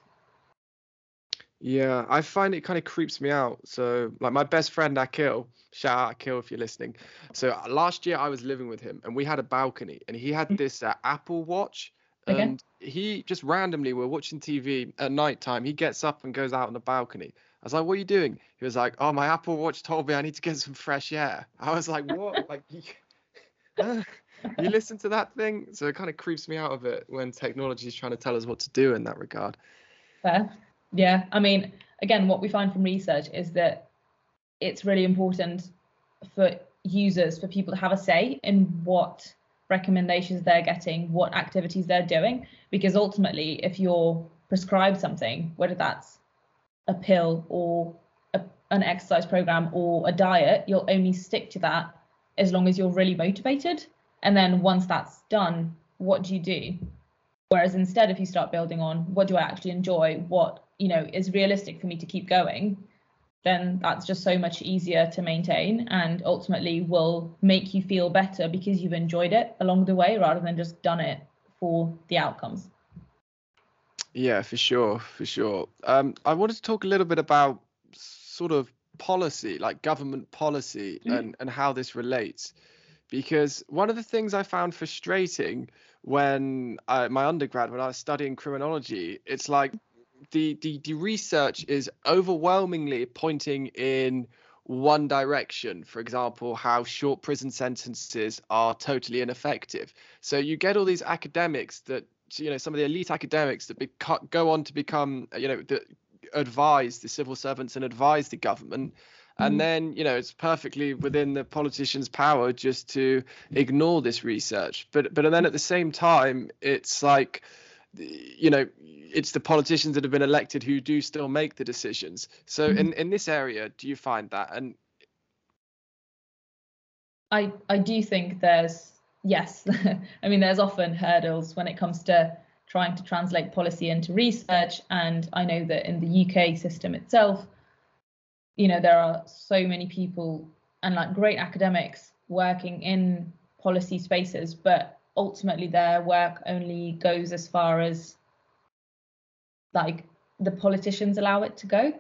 Yeah, I find it kind of creeps me out. So, like my best friend Akil, shout out Akil if you're listening. So uh, last year I was living with him, and we had a balcony, and he had this uh, Apple Watch, Okay. and he just randomly we're watching TV at night time. He gets up and goes out on the balcony. I was like, "What are you doing?" He was like, "Oh, my Apple Watch told me I need to get some fresh air." I was like, "What?" like, you, uh, you listen to that thing? So it kind of creeps me out of it when technology is trying to tell us what to do in that regard. Fair. Yeah, I mean, again, what we find from research is that it's really important for users, for people to have a say in what recommendations they're getting, what activities they're doing, because ultimately, if you're prescribed something, whether that's a pill or a, an exercise program or a diet, you'll only stick to that as long as you're really motivated. And then once that's done, what do you do? Whereas instead, if you start building on what do I actually enjoy, what you know is realistic for me to keep going, then that's just so much easier to maintain and ultimately will make you feel better because you've enjoyed it along the way rather than just done it for the outcomes. Yeah, for sure, for sure. Um, I wanted to talk a little bit about sort of policy, like government policy, mm-hmm. and and how this relates, because one of the things I found frustrating when I, my undergrad, when I was studying criminology, it's like the, the the research is overwhelmingly pointing in one direction. For example how short prison sentences are totally ineffective. So you get all these academics that you know some of the elite academics that beca- go on to become you know that advise the civil servants and advise the government. And mm. then you know it's perfectly within the politicians power just to ignore this research. But but then at the same time it's like you know it's the politicians that have been elected who do still make the decisions. So mm-hmm. in in this area do you find that? And i i do think there's yes i mean there's often hurdles when it comes to trying to translate policy into research. And i know that in the uk system itself you know there are so many people and like great academics working in policy spaces but ultimately their work only goes as far as like the politicians allow it to go.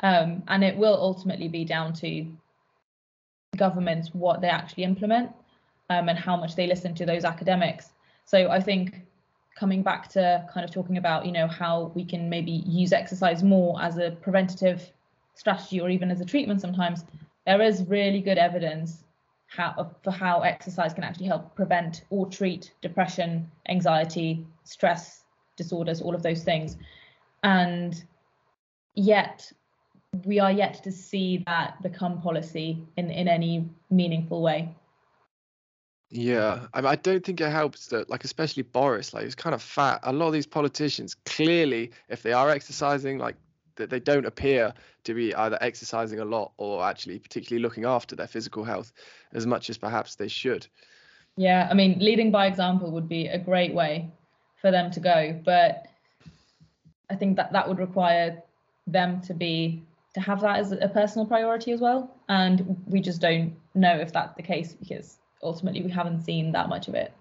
Um, and it will ultimately be down to governments what they actually implement um, and how much they listen to those academics. So i think coming back to kind of talking about you know how we can maybe use exercise more as a preventative strategy or even as a treatment sometimes there is really good evidence how for how exercise can actually help prevent or treat depression, anxiety, stress disorders, all of those things. And yet we are yet to see that become policy in, in any meaningful way. Yeah, I, mean, I don't think it helps that, like, especially Boris, like, he's kind of fat. A lot of these politicians, clearly, if they are exercising, like, that they don't appear to be either exercising a lot or actually particularly looking after their physical health as much as perhaps they should. Yeah, I mean, leading by example would be a great way for them to go, but I think that that would require them to be to have that as a personal priority as well, and we just don't know if that's the case because ultimately we haven't seen that much of it.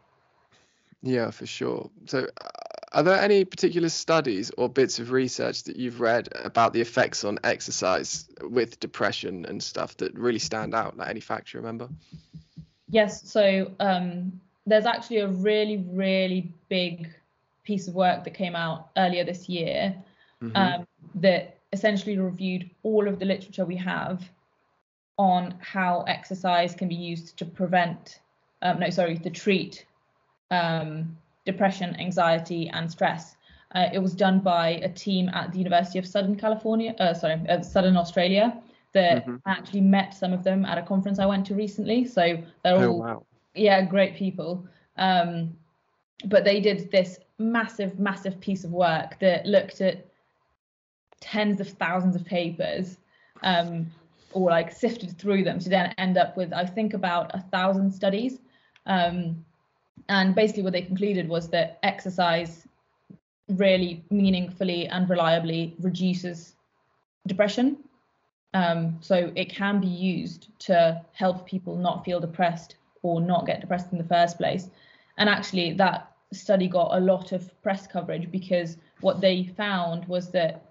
Yeah, for sure. So, uh, are there any particular studies or bits of research that you've read about the effects on exercise with depression and stuff that really stand out? Like any facts you remember? Yes. So um, there's actually a really, really big piece of work that came out earlier this year mm-hmm. um, that essentially reviewed all of the literature we have on how exercise can be used to prevent, um, no, sorry, to treat um, depression, anxiety, and stress. Uh, it was done by a team at the University of Southern California, uh, sorry, uh, Southern Australia, that mm-hmm. actually met some of them at a conference I went to recently. So they're oh, all, wow. yeah, great people. Um, but they did this massive, massive piece of work that looked at tens of thousands of papers, um, or like sifted through them to then end up with, I think, about a thousand studies. Um, and basically, what they concluded was that exercise really meaningfully and reliably reduces depression. Um, so it can be used to help people not feel depressed or not get depressed in the first place. And actually, that study got a lot of press coverage because what they found was that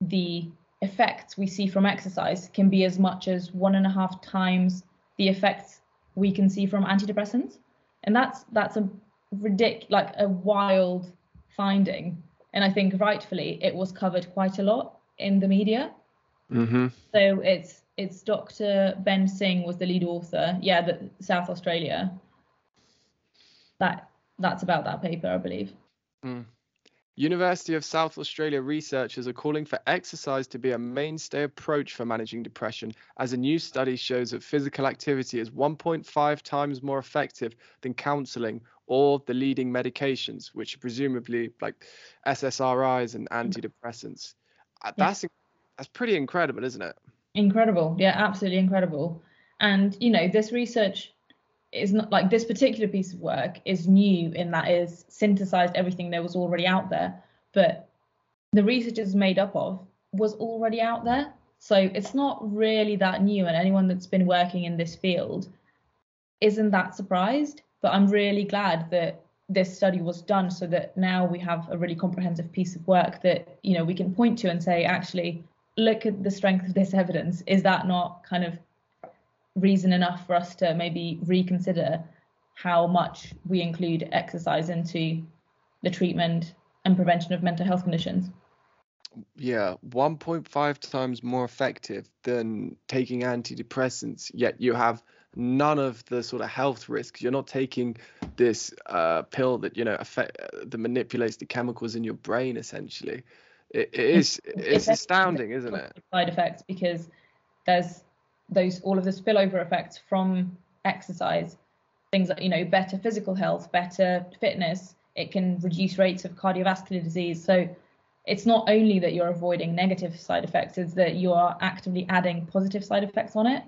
the effects we see from exercise can be as much as one and a half times the effects we can see from antidepressants and that's that's a ridiculous like a wild finding and i think rightfully it was covered quite a lot in the media mm-hmm. so it's it's dr ben singh was the lead author yeah the south australia that that's about that paper i believe mm. University of South Australia researchers are calling for exercise to be a mainstay approach for managing depression, as a new study shows that physical activity is 1.5 times more effective than counseling or the leading medications, which are presumably like SSRIs and antidepressants. Uh, that's that's pretty incredible, isn't it? Incredible, yeah, absolutely incredible. And you know, this research is not like this particular piece of work is new in that is synthesized everything that was already out there, but the research is made up of was already out there. So it's not really that new, and anyone that's been working in this field isn't that surprised. But I'm really glad that this study was done so that now we have a really comprehensive piece of work that you know we can point to and say actually look at the strength of this evidence is that not kind of reason enough for us to maybe reconsider how much we include exercise into the treatment and prevention of mental health conditions. Yeah, 1.5 times more effective than taking antidepressants, yet you have none of the sort of health risks. You're not taking this uh, pill that you know affect uh, that manipulates the chemicals in your brain. Essentially, it, it is it's, it's astounding, isn't it? Side effects because there's those all of the spillover effects from exercise things like you know better physical health better fitness it can reduce rates of cardiovascular disease. So it's not only that you're avoiding negative side effects it's that you are actively adding positive side effects on it.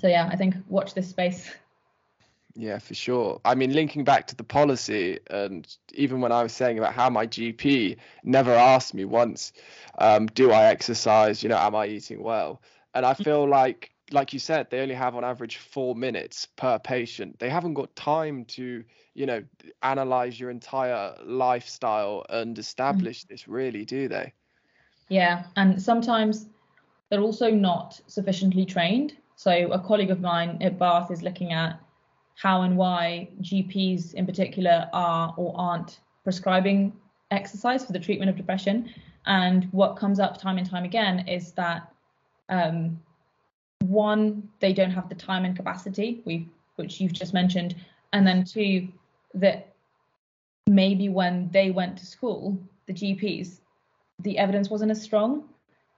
So yeah i think watch this space. Yeah for sure. I mean linking back to the policy and even when i was saying about how my gp never asked me once um, do i exercise? You know am i eating well and I feel like, like you said, they only have on average four minutes per patient. They haven't got time to, you know, analyze your entire lifestyle and establish mm. this, really, do they? Yeah, and sometimes they're also not sufficiently trained. So a colleague of mine at Bath is looking at how and why GPs in particular are or aren't prescribing exercise for the treatment of depression. And what comes up time and time again is that um, one, they don't have the time and capacity, we which you've just mentioned, and then two, that maybe when they went to school, the GPs, the evidence wasn't as strong,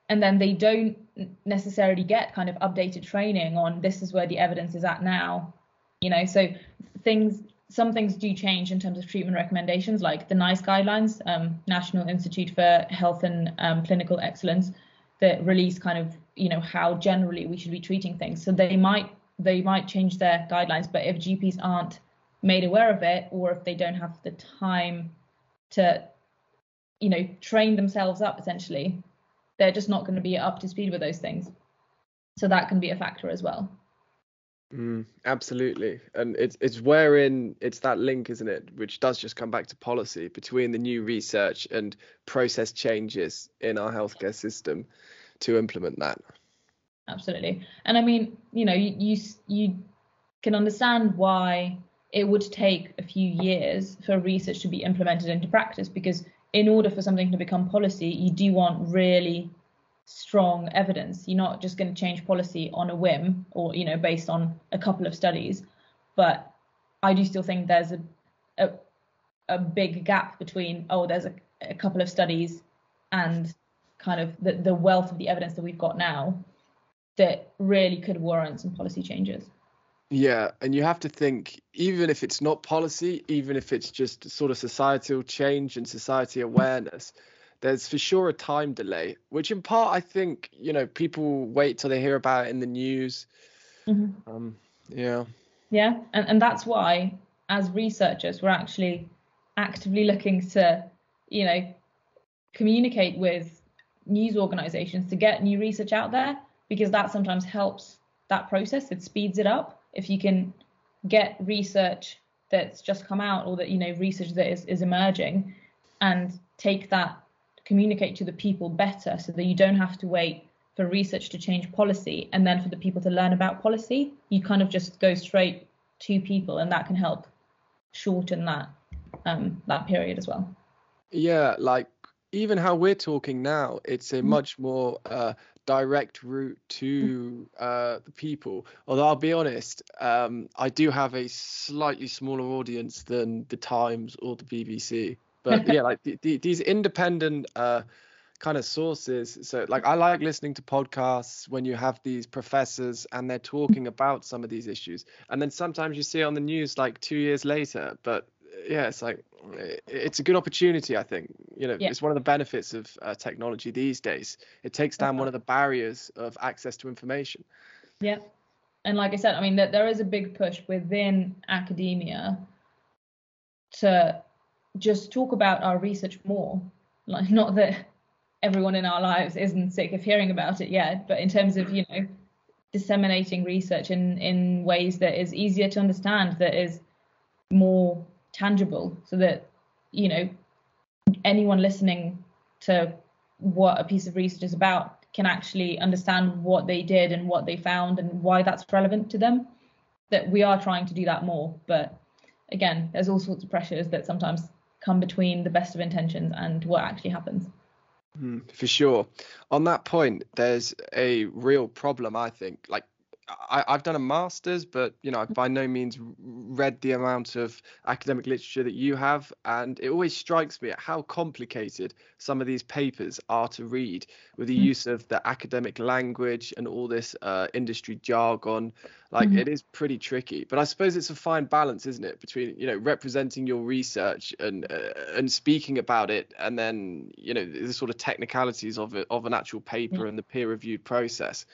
and then they don't necessarily get kind of updated training on this is where the evidence is at now, you know. So things, some things do change in terms of treatment recommendations, like the NICE guidelines, um, National Institute for Health and um, Clinical Excellence, that release kind of you know how generally we should be treating things. So they might they might change their guidelines but if gps aren't made aware of it or if they don't have the time to you know train themselves up essentially they're just not going to be up to speed with those things. So that can be a factor as well mm, absolutely and it's it's wherein it's that link isn't it which does just come back to policy between the new research and process changes in our healthcare system to implement that. Absolutely. And I mean, you know, you, you, you can understand why it would take a few years for research to be implemented into practice because in order for something to become policy, you do want really strong evidence. You're not just going to change policy on a whim or, you know, based on a couple of studies. But I do still think there's a a, a big gap between, oh, there's a, a couple of studies and kind of the, the wealth of the evidence that we've got now that really could warrant some policy changes. Yeah, and you have to think, even if it's not policy, even if it's just sort of societal change and society awareness, there's for sure a time delay, which in part I think, you know, people wait till they hear about it in the news. Mm-hmm. Um, yeah. Yeah, and, and that's why, as researchers, we're actually actively looking to, you know, communicate with news organizations to get new research out there because that sometimes helps that process. It speeds it up. If you can get research that's just come out or that, you know, research that is, is emerging and take that, communicate to the people better so that you don't have to wait for research to change policy and then for the people to learn about policy. You kind of just go straight to people and that can help shorten that um, that period as well. Yeah, like even how we're talking now, it's a mm-hmm. much more uh, direct route to uh, the people. Although I'll be honest, um, I do have a slightly smaller audience than the Times or the BBC. But yeah, like the, the, these independent uh, kind of sources. So like I like listening to podcasts when you have these professors and they're talking about some of these issues, and then sometimes you see it on the news like two years later. But yeah, it's like it's a good opportunity. I think you know Yeah. it's one of the benefits of uh, technology these days. It takes down one of the barriers of access to information. Yeah. And like I said, I mean, that there is a big push within academia to just talk about our research more. Like, not that everyone in our lives isn't sick of hearing about it yet, but in terms of, you know, disseminating research in, in ways that is easier to understand, that is more tangible, so that, you know, anyone listening to what a piece of research is about can actually understand what they did and what they found and why that's relevant to them. That we are trying to do that more, but again, there's all sorts of pressures that sometimes come between the best of intentions and what actually happens. Mm, for sure. On that point, there's a real problem, I think. Like, I, I've done a master's, but you know, I've by no means read the amount of academic literature that you have, and it always strikes me at how complicated some of these papers are to read, with the Mm. use of the academic language and all this uh, industry jargon. Like, Mhm. it is pretty tricky. But I suppose it's a fine balance, isn't it, between you know representing your research and uh, and speaking about it, and then you know the sort of technicalities of it of an actual paper and the peer reviewed process.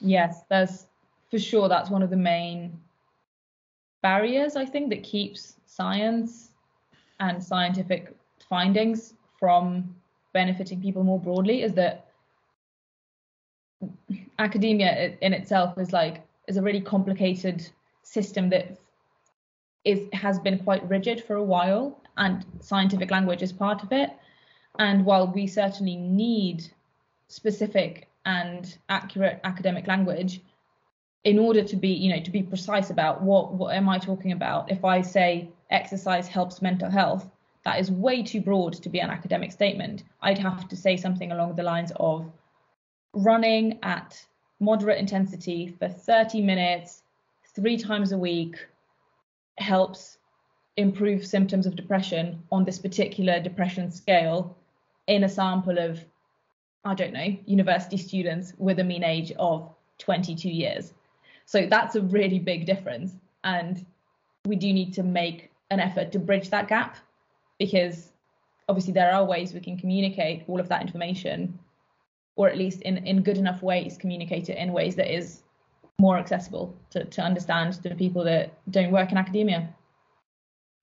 Yes, there's for sure that's one of the main barriers I think that keeps science and scientific findings from benefiting people more broadly is that academia in itself is like is a really complicated system that is has been quite rigid for a while and scientific language is part of it. And while we certainly need specific and accurate academic language in order to be you know to be precise about what what am i talking about. If i say exercise helps mental health that is way too broad to be an academic statement. I'd have to say something along the lines of running at moderate intensity for 30 minutes three times a week helps improve symptoms of depression on this particular depression scale in a sample of I don't know, university students with a mean age of 22 years. So that's a really big difference. And we do need to make an effort to bridge that gap because obviously there are ways we can communicate all of that information, or at least in, in good enough ways, communicate it in ways that is more accessible to, to understand to people that don't work in academia.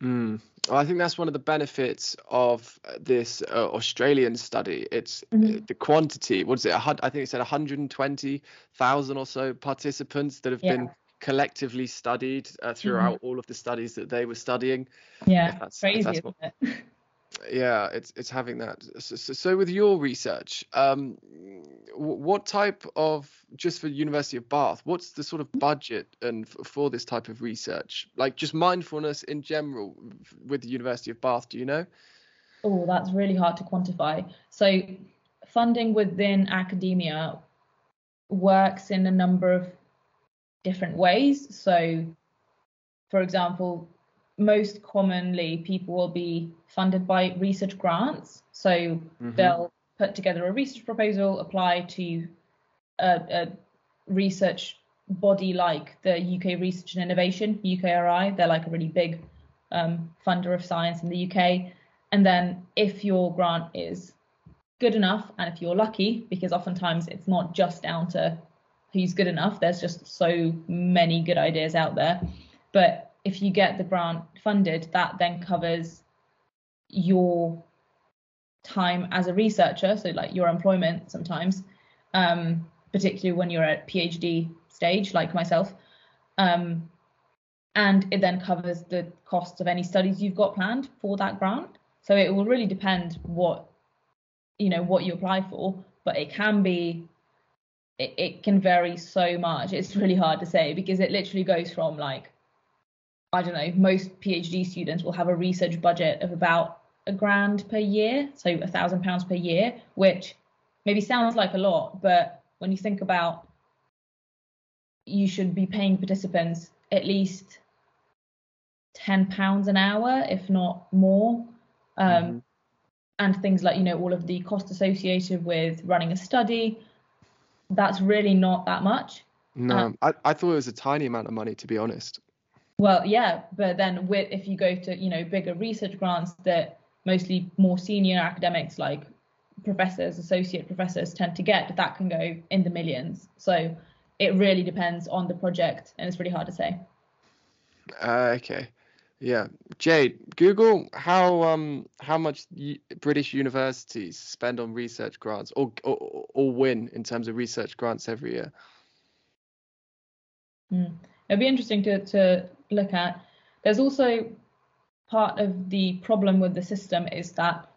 Mm. Well, I think that's one of the benefits of this uh, Australian study. It's uh, Mhm. the quantity. What is it? a I think it said 120,000 or so participants that have Yeah. been collectively studied uh, throughout all of the studies that they were studying. Yeah, that's- crazy, that's what-? Yeah, it's it's having that. So, so, so with your research, um, what type of just for University of Bath, what's the sort of budget and f- for this type of research? Like just mindfulness in general with the University of Bath, do you know? Oh, that's really hard to quantify. So, funding within academia works in a number of different ways. So, for example, most commonly people will be funded by research grants. So, Mhm. they'll put together a research proposal, apply to a, a research body like the UK Research and Innovation, UKRI. They're like a really big um, funder of science in the UK. And then if your grant is good enough, and if you're lucky, because oftentimes it's not just down to who's good enough, there's just so many good ideas out there. But if you get the grant funded, that then covers your time as a researcher, so like your employment sometimes, um, particularly when you're at PhD stage, like myself. Um, and it then covers the costs of any studies you've got planned for that grant. So it will really depend what you know what you apply for, but it can be it, it can vary so much. It's really hard to say because it literally goes from like I don't know, most PhD students will have a research budget of about a grand per year, so a thousand pounds per year, which maybe sounds like a lot, but when you think about you should be paying participants at least ten pounds an hour, if not more, um, Mhm. and things like you know all of the cost associated with running a study. That's really not that much. No, I, I thought it was a tiny amount of money, to be honest. Well, yeah, but then with if you go to you know bigger research grants that mostly more senior academics like professors, associate professors tend to get, that can go in the millions. So it really depends on the project, and it's really hard to say. Uh, okay. Yeah. Jade, Google how um how much British universities spend on research grants or, or or win in terms of research grants every year. Mm. It'd be interesting to, to look at. There's also part of the problem with the system is that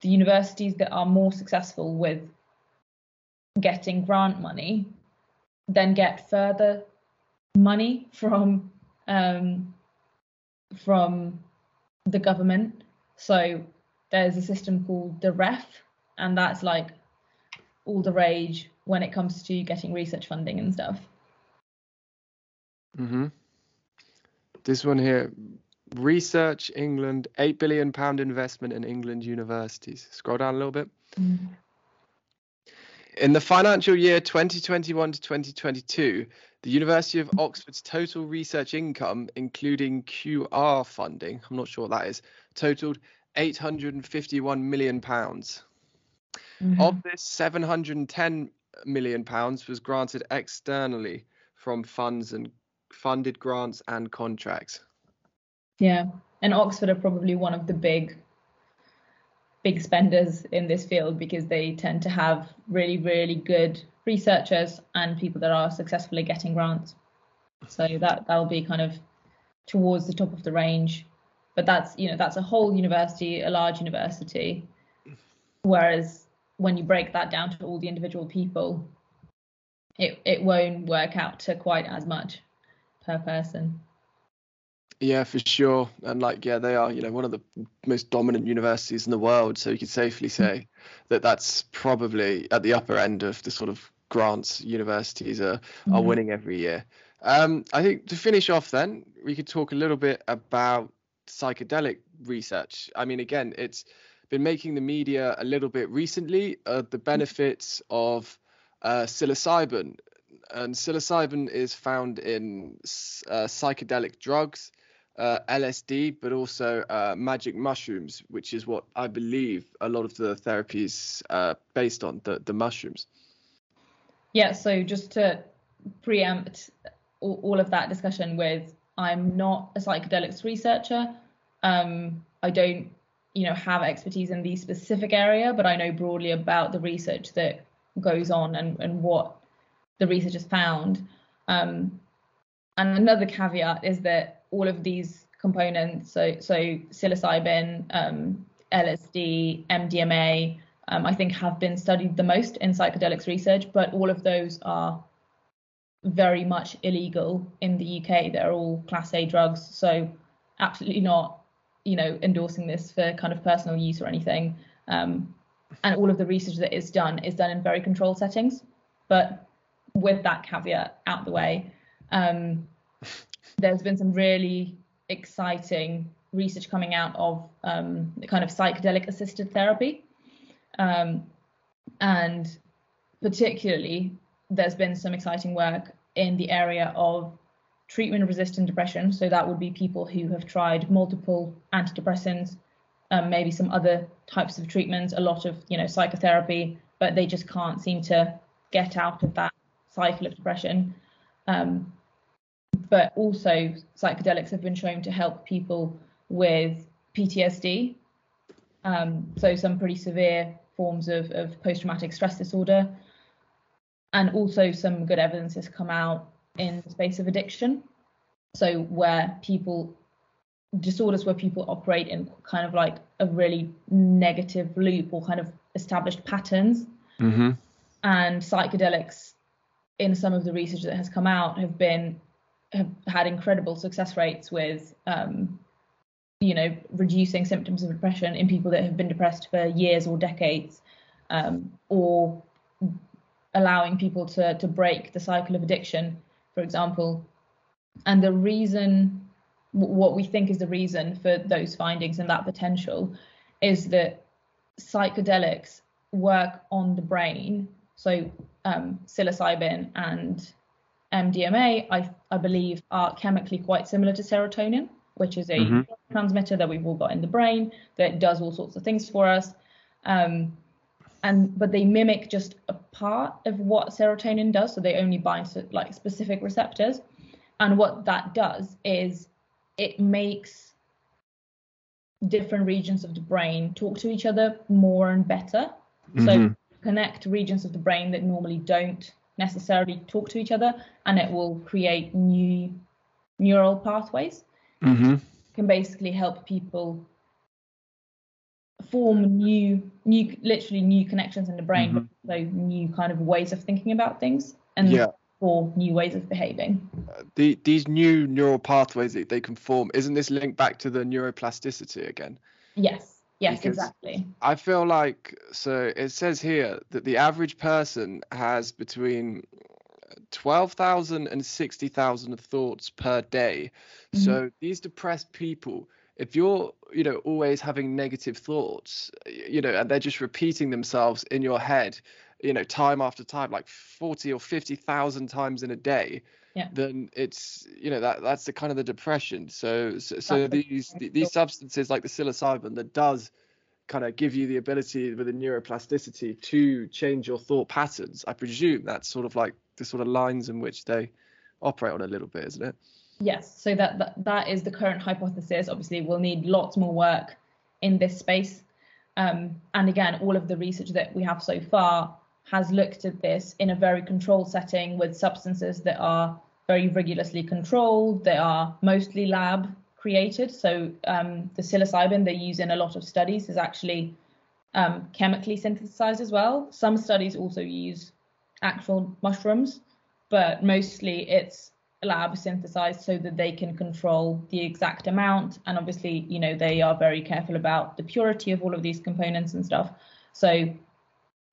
the universities that are more successful with getting grant money then get further money from um, from the government. So there's a system called the REF, and that's like all the rage when it comes to getting research funding and stuff. Mm-hmm. This one here, Research England, eight billion pound investment in England universities. Scroll down a little bit. In the financial year 2021 to 2022, the University of Oxford's total research income, including QR funding, I'm not sure what that is, totaled 851 million pounds. Mhm. Of this, 710 million pounds was granted externally from funds and funded grants and contracts. Yeah, and Oxford are probably one of the big, big spenders in this field because they tend to have really, really good researchers and people that are successfully getting grants. So that that'll be kind of towards the top of the range. But that's you know that's a whole university, a large university. Whereas when you break that down to all the individual people, it it won't work out to quite as much per person. Yeah, for sure. And like, yeah, they are, you know, one of the most dominant universities in the world. So you could safely say that that's probably at the upper end of the sort of grants universities are, are Mhm. winning every year. Um, I think to finish off, then we could talk a little bit about psychedelic research. I mean, again, it's been making the media a little bit recently uh, the benefits of uh, psilocybin. And psilocybin is found in uh, psychedelic drugs, uh, LSD, but also uh, magic mushrooms, which is what I believe a lot of the therapies uh, based on the, the mushrooms. Yeah, so just to preempt all, all of that discussion with I'm not a psychedelics researcher. Um, I don't, you know, have expertise in the specific area, but I know broadly about the research that goes on and, and what the research has found. Um, and another caveat is that all of these components, so so psilocybin, um, LSD, MDMA, um, I think have been studied the most in psychedelics research, but all of those are very much illegal in the UK. They're all class A drugs, so absolutely not, you know, endorsing this for kind of personal use or anything. Um, and all of the research that is done is done in very controlled settings. But with that caveat out the way, um, there's been some really exciting research coming out of um, the kind of psychedelic assisted therapy. Um, and particularly, there's been some exciting work in the area of treatment resistant depression. So, that would be people who have tried multiple antidepressants, um, maybe some other types of treatments, a lot of you know psychotherapy, but they just can't seem to get out of that cycle of depression. Um, but also, psychedelics have been shown to help people with PTSD. Um, so, some pretty severe forms of, of post traumatic stress disorder. And also, some good evidence has come out in the space of addiction. So, where people, disorders where people operate in kind of like a really negative loop or kind of established patterns. Mm-hmm. And psychedelics, in some of the research that has come out, have been have had incredible success rates with um, you know reducing symptoms of depression in people that have been depressed for years or decades um, or allowing people to to break the cycle of addiction for example and the reason what we think is the reason for those findings and that potential is that psychedelics work on the brain. So um, psilocybin and MDMA, I, I believe, are chemically quite similar to serotonin, which is a Mm-hmm. transmitter that we've all got in the brain that does all sorts of things for us. Um, and but they mimic just a part of what serotonin does, so they only bind to like specific receptors. And what that does is it makes different regions of the brain talk to each other more and better. So Mhm. Connect regions of the brain that normally don't necessarily talk to each other, and it will create new neural pathways. Mhm. Can basically help people form new, new, literally new connections in the brain, Mhm. but also new kind of ways of thinking about things, and Yeah. or new ways of behaving. The, these new neural pathways that they can form, isn't this linked back to the neuroplasticity again? Yes, yes, Because- exactly. I feel like so it says here that the average person has between 12,000 and 60,000 thoughts per day. So mm-hmm. these depressed people, if you're, you know, always having negative thoughts, you know, and they're just repeating themselves in your head, you know, time after time, like 40 or 50,000 times in a day, Yeah. then it's, you know, that that's the kind of the depression. So so, so these these substances like the psilocybin that does kind of give you the ability with the neuroplasticity to change your thought patterns. I presume that's sort of like the sort of lines in which they operate on a little bit, isn't it? Yes, so that, that that is the current hypothesis. Obviously, we'll need lots more work in this space. Um, and again, all of the research that we have so far has looked at this in a very controlled setting with substances that are very rigorously controlled. They are mostly lab created. So um, the psilocybin they use in a lot of studies is actually um, chemically synthesized as well. Some studies also use actual mushrooms, but mostly it's lab synthesized so that they can control the exact amount. And obviously, you know, they are very careful about the purity of all of these components and stuff. So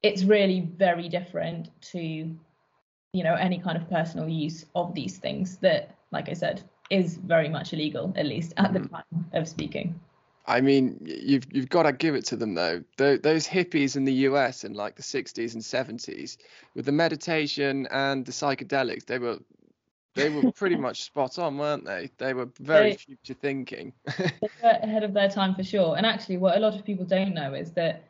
it's really very different to, you know, any kind of personal use of these things that, like I said, is very much illegal, at least at the mm-hmm. time of speaking. I mean, you've you've got to give it to them though. Tho- those hippies in the US in like the 60s and 70s with the meditation and the psychedelics, they were they were pretty much spot on, weren't they? They were very They- future thinking. They were ahead of their time for sure. And actually, what a lot of people don't know is that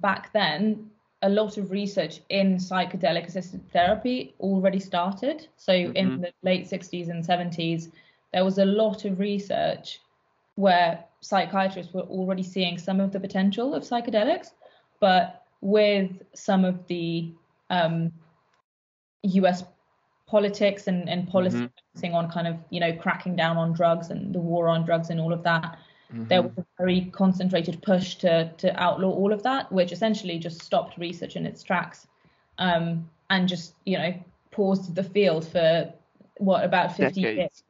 back then, a lot of research in psychedelic assisted therapy already started. So in Mhm. the late 60s and 70s, there was a lot of research where psychiatrists were already seeing some of the potential of psychedelics, but with some of the um, US politics and, and policy Mhm. focusing on kind of, you know, cracking down on drugs and the war on drugs and all of that, there Mhm. was a very concentrated push to to outlaw all of that, which essentially just stopped research in its tracks, um, and just you know paused the field for what about 50 years.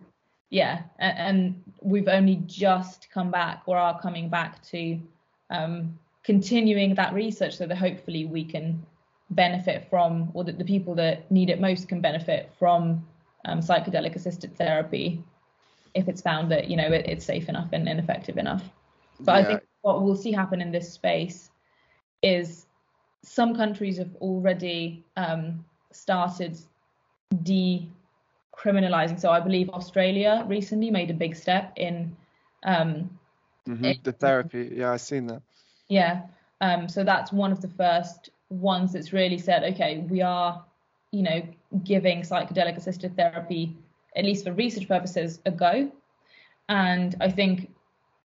Yeah, and we've only just come back or are coming back to um, continuing that research so that hopefully we can benefit from, or that the people that need it most can benefit from um, psychedelic assisted therapy if it's found that you know it, it's safe enough and, and effective enough. But I think what we'll see happen in this space is some countries have already um, started decriminalizing. So I believe Australia recently made a big step in, um, Mhm. The therapy, yeah, I've seen that. yeah. Um, so that's one of the first ones that's really said, okay, we are, you know, giving psychedelic assisted therapy, at least for research purposes, a go. And I think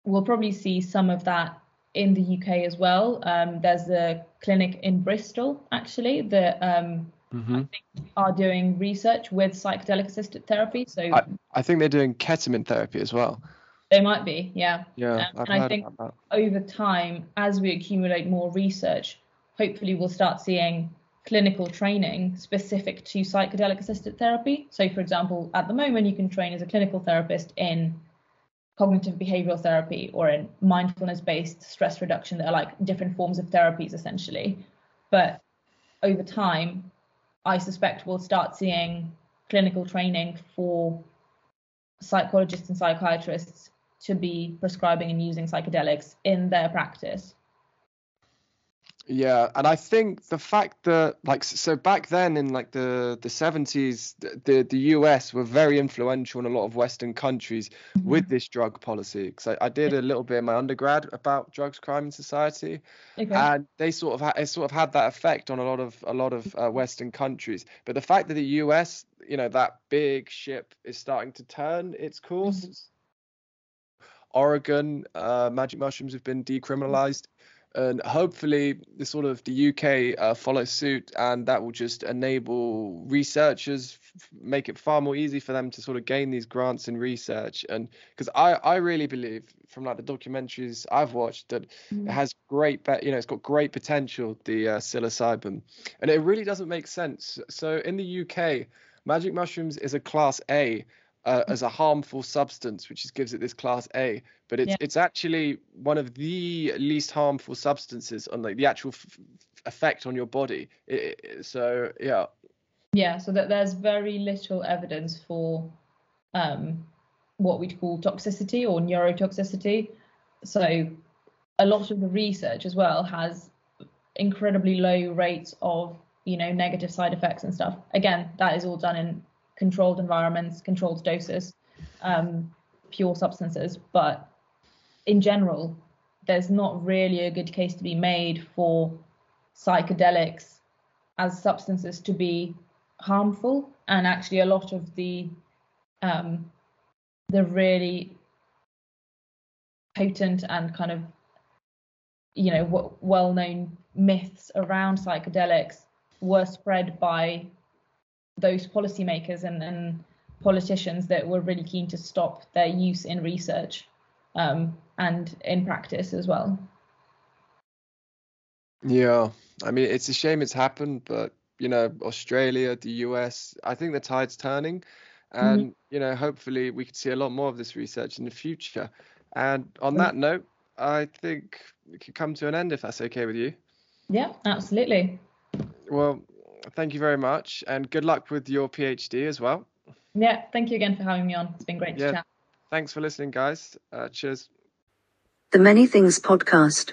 we'll probably see some of that in the UK as well. Um, there's a clinic in Bristol actually that um, Mhm. are doing research with psychedelic assisted therapy. So I, I think they're doing ketamine therapy as well. they might be, yeah. Yeah, Um, and I think over time, as we accumulate more research, hopefully we'll start seeing clinical training specific to psychedelic assisted therapy. So, for example, at the moment, you can train as a clinical therapist in cognitive behavioral therapy or in mindfulness based stress reduction that are like different forms of therapies essentially. But over time, I suspect we'll start seeing clinical training for psychologists and psychiatrists to be prescribing and using psychedelics in their practice. Yeah, and I think the fact that like so back then in like the the 70s the the US were very influential in a lot of western countries mm-hmm. with this drug policy because I, I, did a little bit in my undergrad about drugs crime and society okay. and they sort of ha- it sort of had that effect on a lot of a lot of uh, western countries but the fact that the US you know that big ship is starting to turn its course mm-hmm. Oregon uh, magic mushrooms have been decriminalized and hopefully the sort of the UK uh, follow suit, and that will just enable researchers make it far more easy for them to sort of gain these grants in research. And because I I really believe from like the documentaries I've watched that mm. it has great, you know, it's got great potential the uh, psilocybin, and it really doesn't make sense. So in the UK, magic mushrooms is a class A uh, as a harmful substance, which is, gives it this class A. But it's yeah. it's actually one of the least harmful substances on like the actual f- effect on your body. It, it, so yeah. Yeah, so that there's very little evidence for um, what we'd call toxicity or neurotoxicity. So a lot of the research as well has incredibly low rates of you know negative side effects and stuff. Again, that is all done in controlled environments, controlled doses, um, pure substances. But in general, there's not really a good case to be made for psychedelics as substances to be harmful. And actually, a lot of the um, the really potent and kind of you know well-known myths around psychedelics were spread by those policymakers and, and politicians that were really keen to stop their use in research um, and in practice as well. Yeah, I mean, it's a shame it's happened, but you know, Australia, the US, I think the tide's turning, and mm-hmm. you know, hopefully we could see a lot more of this research in the future. And on that note, I think we could come to an end if that's okay with you. Yeah, absolutely. Well, thank you very much, and good luck with your PhD as well. Yeah, thank you again for having me on. It's been great yeah. to chat. Thanks for listening, guys. Uh, cheers. The Many Things Podcast.